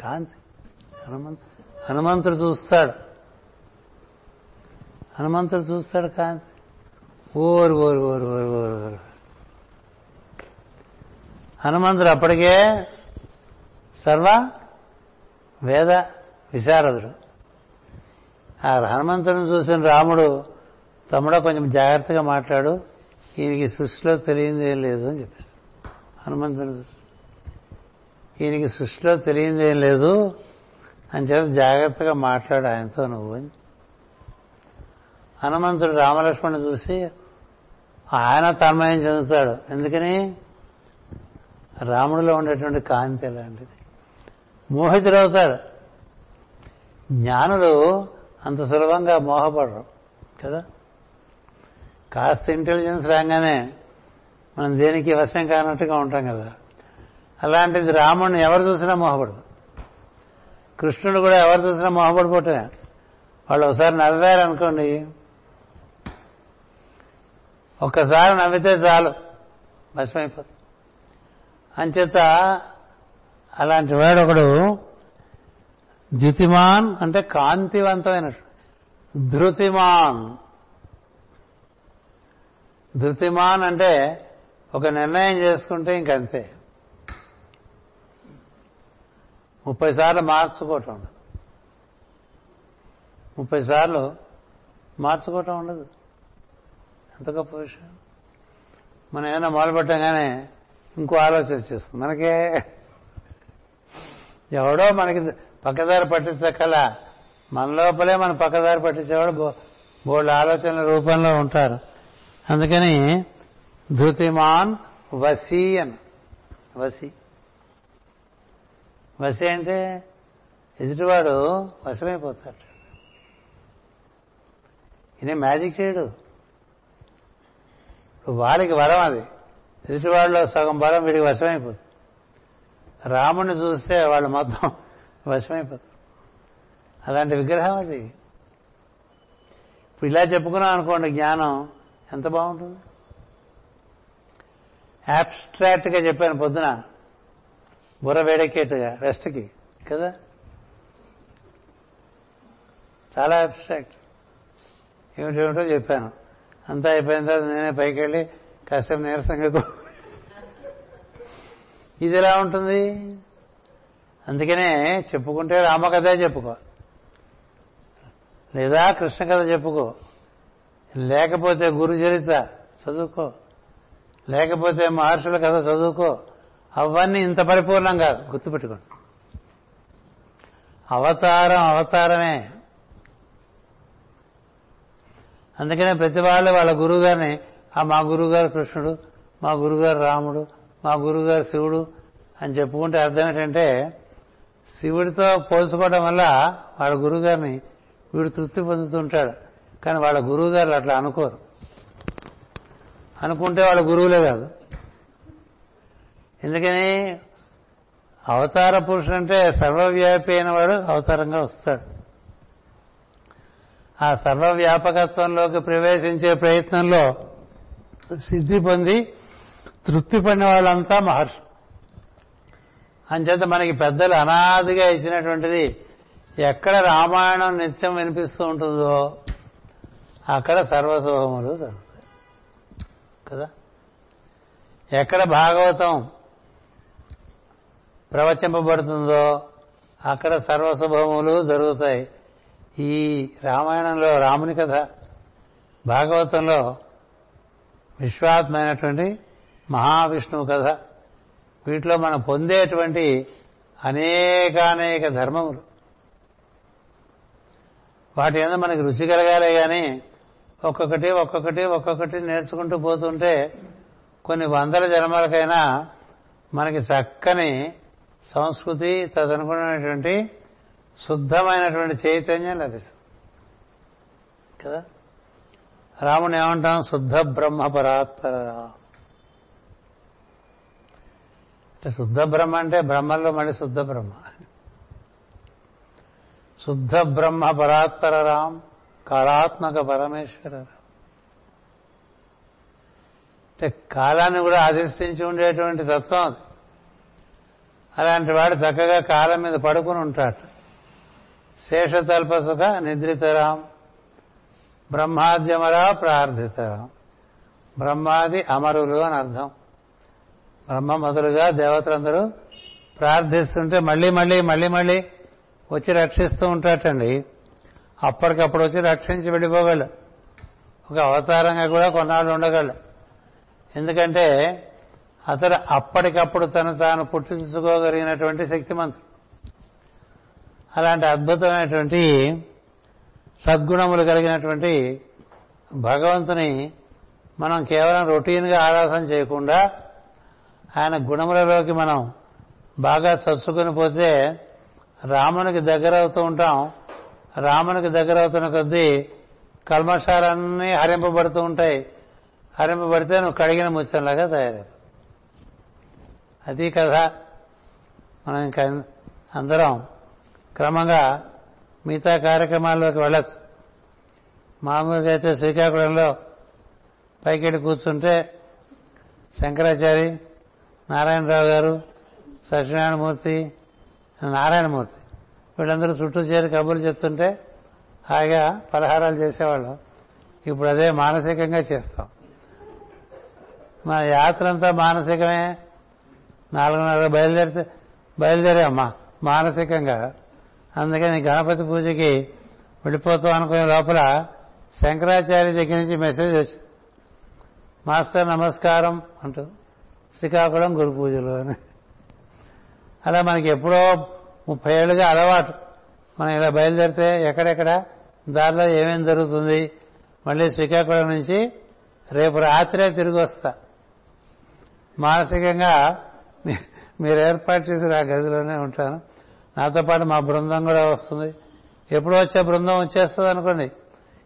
కాంతి. హనుమంతు హనుమంతుడు చూస్తాడు. హనుమంతుడు చూస్తాడు కాంతి. ఓరు ఓరు ఓరు ఓరు ఓరు ఓరు. హనుమంతుడు అప్పటికే సర్వ వేద విశారదుడు. ఆ హనుమంతుడిని చూసిన రాముడు తమ్ముడ కొంచెం జాగ్రత్తగా మాట్లాడు. ఈయనకి సృష్టిలో తెలియంది ఏం లేదు అని చెప్పేసి. హనుమంతుడు ఈయనకి సృష్టిలో తెలియంది ఏం లేదు అని చెప్పి జాగ్రత్తగా మాట్లాడు ఆయనతో నువ్వు అని. హనుమంతుడు రామలక్ష్మణ్ని చూసి ఆయన తన్మయం చెందుతాడు. ఎందుకని? రాముడిలో ఉండేటువంటి కాంతి ఎలాంటిది? మోహితుడవుతాడు. జ్ఞానులు అంత సులభంగా మోహపడరు కదా? కాస్త ఇంటెలిజెన్స్ రాగానే మనం దేనికి వశం కానట్టుగా ఉంటాం కదా? అలాంటిది రాముడిని ఎవరు చూసినా మోహపడదు. కృష్ణుడు కూడా ఎవరు చూసినా మోహపడిపోతే వాళ్ళు ఒకసారి నవ్వారనుకోండి ఒక్కసారి నవ్వితే చాలు భస్మైపోతుంది అంచేత అలాంటి వాడు ఒకడు ద్యుతిమాన్ అంటే కాంతివంతమైన ధృతిమాన్. ధృతిమాన్ అంటే ఒక నిర్ణయం చేసుకుంటే ఇంకంతే. ముప్పై సార్లు మార్చుకోవటం ఉండదు. ముప్పై సార్లు మార్చుకోవటం ఉండదు. ఎంత గొప్ప విషయం. మనం ఏదైనా మొదలుపెట్టంగానే ఇంకో ఆలోచన చేస్తుంది. మనకే ఎవడో మనకి పక్కదారి పట్టించగల మన లోపలే మన పక్కదారి పట్టించేవాడు బో ఆలోచనల రూపంలో ఉంటారు. అందుకని ధృతిమాన్ వసీ అని వసి. వసి అంటే ఎదుటివాడు వశమైపోతాడు. ఈయన మ్యాజిక్ చేయడు. వాడికి వరం అది. ఎదుటివాడిలో సగం బలం వీడికి వశమైపోతుంది. రాముడిని చూస్తే వాళ్ళు మొత్తం వశమైపోతారు అలాంటి విగ్రహం అది. ఇప్పుడు ఇలా చెప్పుకున్నాం అనుకోండి జ్ఞానం ఎంత బాగుంటుంది? యాబ్స్ట్రాక్ట్గా చెప్పాను పొద్దున బుర్ర వేడెక్కేట్టుగా రెస్ట్కి కదా? చాలా అబ్స్ట్రాక్ట్ ఏమిటేమిటో చెప్పాను. అంతా అయిపోయిన తర్వాత నేనే పైకి వెళ్ళి కాసేపు నీరసంగా ఇది ఎలా ఉంటుంది? అందుకనే చెప్పుకుంటే రామకథే చెప్పుకో. లేదా కృష్ణ కథ చెప్పుకో. లేకపోతే గురు చరిత్ర చదువుకో. లేకపోతే మహర్షుల కథ చదువుకో. అవన్నీ ఇంత పరిపూర్ణం కాదు. గుర్తుపెట్టుకోండి. అవతారం అవతారమే. అందుకనే ప్రతి వాళ్ళు వాళ్ళ గురువు గారిని ఆ మా గురువుగారు కృష్ణుడు మా గురుగారు రాముడు మా గురుగారు శివుడు అని చెప్పుకుంటే అర్థం ఏంటంటే శివుడితో పోల్చుకోవడం వల్ల వాళ్ళ గురువుగారిని వీడు తృప్తి పొందుతుంటాడు. కానీ వాళ్ళ గురువుగారు అట్లా అనుకోరు. అనుకుంటే వాళ్ళ గురువులే కాదు. ఎందుకని? అవతార పురుషుడు అంటే సర్వవ్యాపి అయిన వాడు అవతారంగా వస్తాడు. ఆ సర్వవ్యాపకత్వంలోకి ప్రవేశించే ప్రయత్నంలో సిద్ధి పొంది తృప్తి పడిన వాళ్ళంతా మహర్షి అంచేత మనకి పెద్దలు అనాదిగా ఇచ్చినటువంటిది ఎక్కడ రామాయణం నిత్యం వినిపిస్తూ ఉంటుందో అక్కడ సర్వశుభములు జరుగుతాయి. కదా? ఎక్కడ భాగవతం ప్రవచింపబడుతుందో అక్కడ సర్వశుభములు జరుగుతాయి. ఈ రామాయణంలో రాముని కథ భాగవతంలో విశ్వాత్మైనటువంటి మహావిష్ణువు కథ వీటిలో మనం పొందేటువంటి అనేకానేక ధర్మములు. వాటి మీద మనకి రుచి కలగాలే కానీ ఒక్కొక్కటి ఒక్కొక్కటి ఒక్కొక్కటి నేర్చుకుంటూ పోతుంటే కొన్ని వందల జన్మలకైనా మనకి చక్కని సంస్కృతి తదనుకున్నటువంటి శుద్ధమైనటువంటి చైతన్యం లభిస్తుంది. కదా? రాముని ఏమంటాం? శుద్ధ బ్రహ్మ పరాత్పర అంటే శుద్ధ బ్రహ్మ అంటే బ్రహ్మలో మళ్ళీ శుద్ధ బ్రహ్మ. శుద్ధ బ్రహ్మ పరాత్పర రామ్ కాళాత్మక పరమేశ్వర అంటే కాలాన్ని కూడా అధిష్ఠించి ఉండేటువంటి తత్వం అది. అలాంటి వాడు చక్కగా కాలం మీద పడుకుని ఉంటాడు. శేషతల్పసుఖ నిద్రితరాం బ్రహ్మాద్యమరా ప్రార్థితరాం బ్రహ్మాది అమరులు అని అర్థం. బ్రహ్మ మొదలుగా దేవతలందరూ ప్రార్థిస్తుంటే మళ్ళీ మళ్ళీ మళ్ళీ మళ్ళీ వచ్చి రక్షిస్తూ ఉంటాటండి అప్పటికప్పుడు వచ్చి రక్షించి వెళ్ళిపోగలడు ఒక అవతారంగా కూడా కొన్నాళ్ళు ఉండగలడు ఎందుకంటే అతడు అప్పటికప్పుడు తను తాను పుట్టించుకోగలిగినటువంటి శక్తిమంతుడు. అలాంటి అద్భుతమైనటువంటి సద్గుణములు కలిగినటువంటి భగవంతుని మనం కేవలం రొటీన్గా ఆరాధన చేయకుండా ఆయన గుణములలోకి మనం బాగా చచ్చుకొని పోతే రామునికి దగ్గర అవుతూ ఉంటాం. రామునికి దగ్గర అవుతున్న కొద్దీ కల్మషాలన్నీ హరింపబడుతూ ఉంటాయి. హరింపబడితే నువ్వు కడిగిన ముచ్చంలాగా తయారవుతావు అది కథ. మనం ఇంకా అందరం క్రమంగా మిగతా కార్యక్రమాల్లోకి వెళ్ళచ్చు. మామూలుగా అయితే శ్రీకాకుళంలో పైకెళ్ళి కూర్చుంటే శంకరాచారి నారాయణరావు గారు సత్యనారాయణమూర్తి నారాయణమూర్తి. వీళ్ళందరూ చుట్టూ చేరి కబుర్లు చెప్తుంటే హాయిగా పలహారాలు చేసేవాళ్ళం. ఇప్పుడు అదే మానసికంగా చేస్తాం. మా యాత్ర అంతా మానసికమే. నాలుగున్నర బయలుదేరితే బయలుదేరామా? మానసికంగా. అందుకని గణపతి పూజకి వెళ్ళిపోతాం అనుకునే లోపల శంకరాచార్య దగ్గర నుంచి మెసేజ్ వచ్చింది. మాస్టర్ నమస్కారం అంటూ. శ్రీకాకుళం గురు పూజలు అని. అలా మనకి ఎప్పుడో ముప్పై ఏళ్ళుగా అలవాటు. మనం ఇలా బయలుదేరితే ఎక్కడెక్కడ దారిలో ఏమేం జరుగుతుంది మళ్ళీ శ్రీకాకుళం నుంచి రేపు రాత్రే తిరిగి వస్తా. మానసికంగా మీరు ఏర్పాటు చేసి ఆ గదిలోనే ఉంటాను. నాతో పాటు మా బృందం కూడా వస్తుంది. ఎప్పుడు వచ్చే బృందం వచ్చేస్తుంది అనుకోండి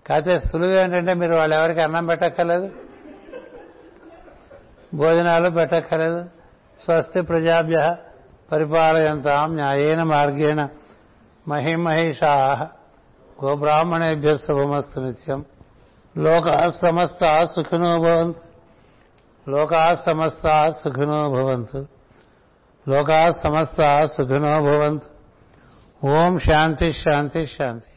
కాకపోతే సులువు ఏంటంటే మీరు వాళ్ళు ఎవరికి అన్నం పెట్టక్కర్లేదు. భోజనాలు పెట్టక్కర్లేదు స్వస్తి ప్రజాభ్య పరిపాలయంతాం న్యాయేన మార్గేణ మహిమహిషా గోబ్రాహ్మణేభ్య శుభమస్తు నిత్యం. లోకా సమస్త సుఖినో భవంతు. లోకా సమస్త సుఖినో భవంతు. లోకా సమస్త సుఖినో భవంతు. ఓం శాంతి శాంతి శాంతి.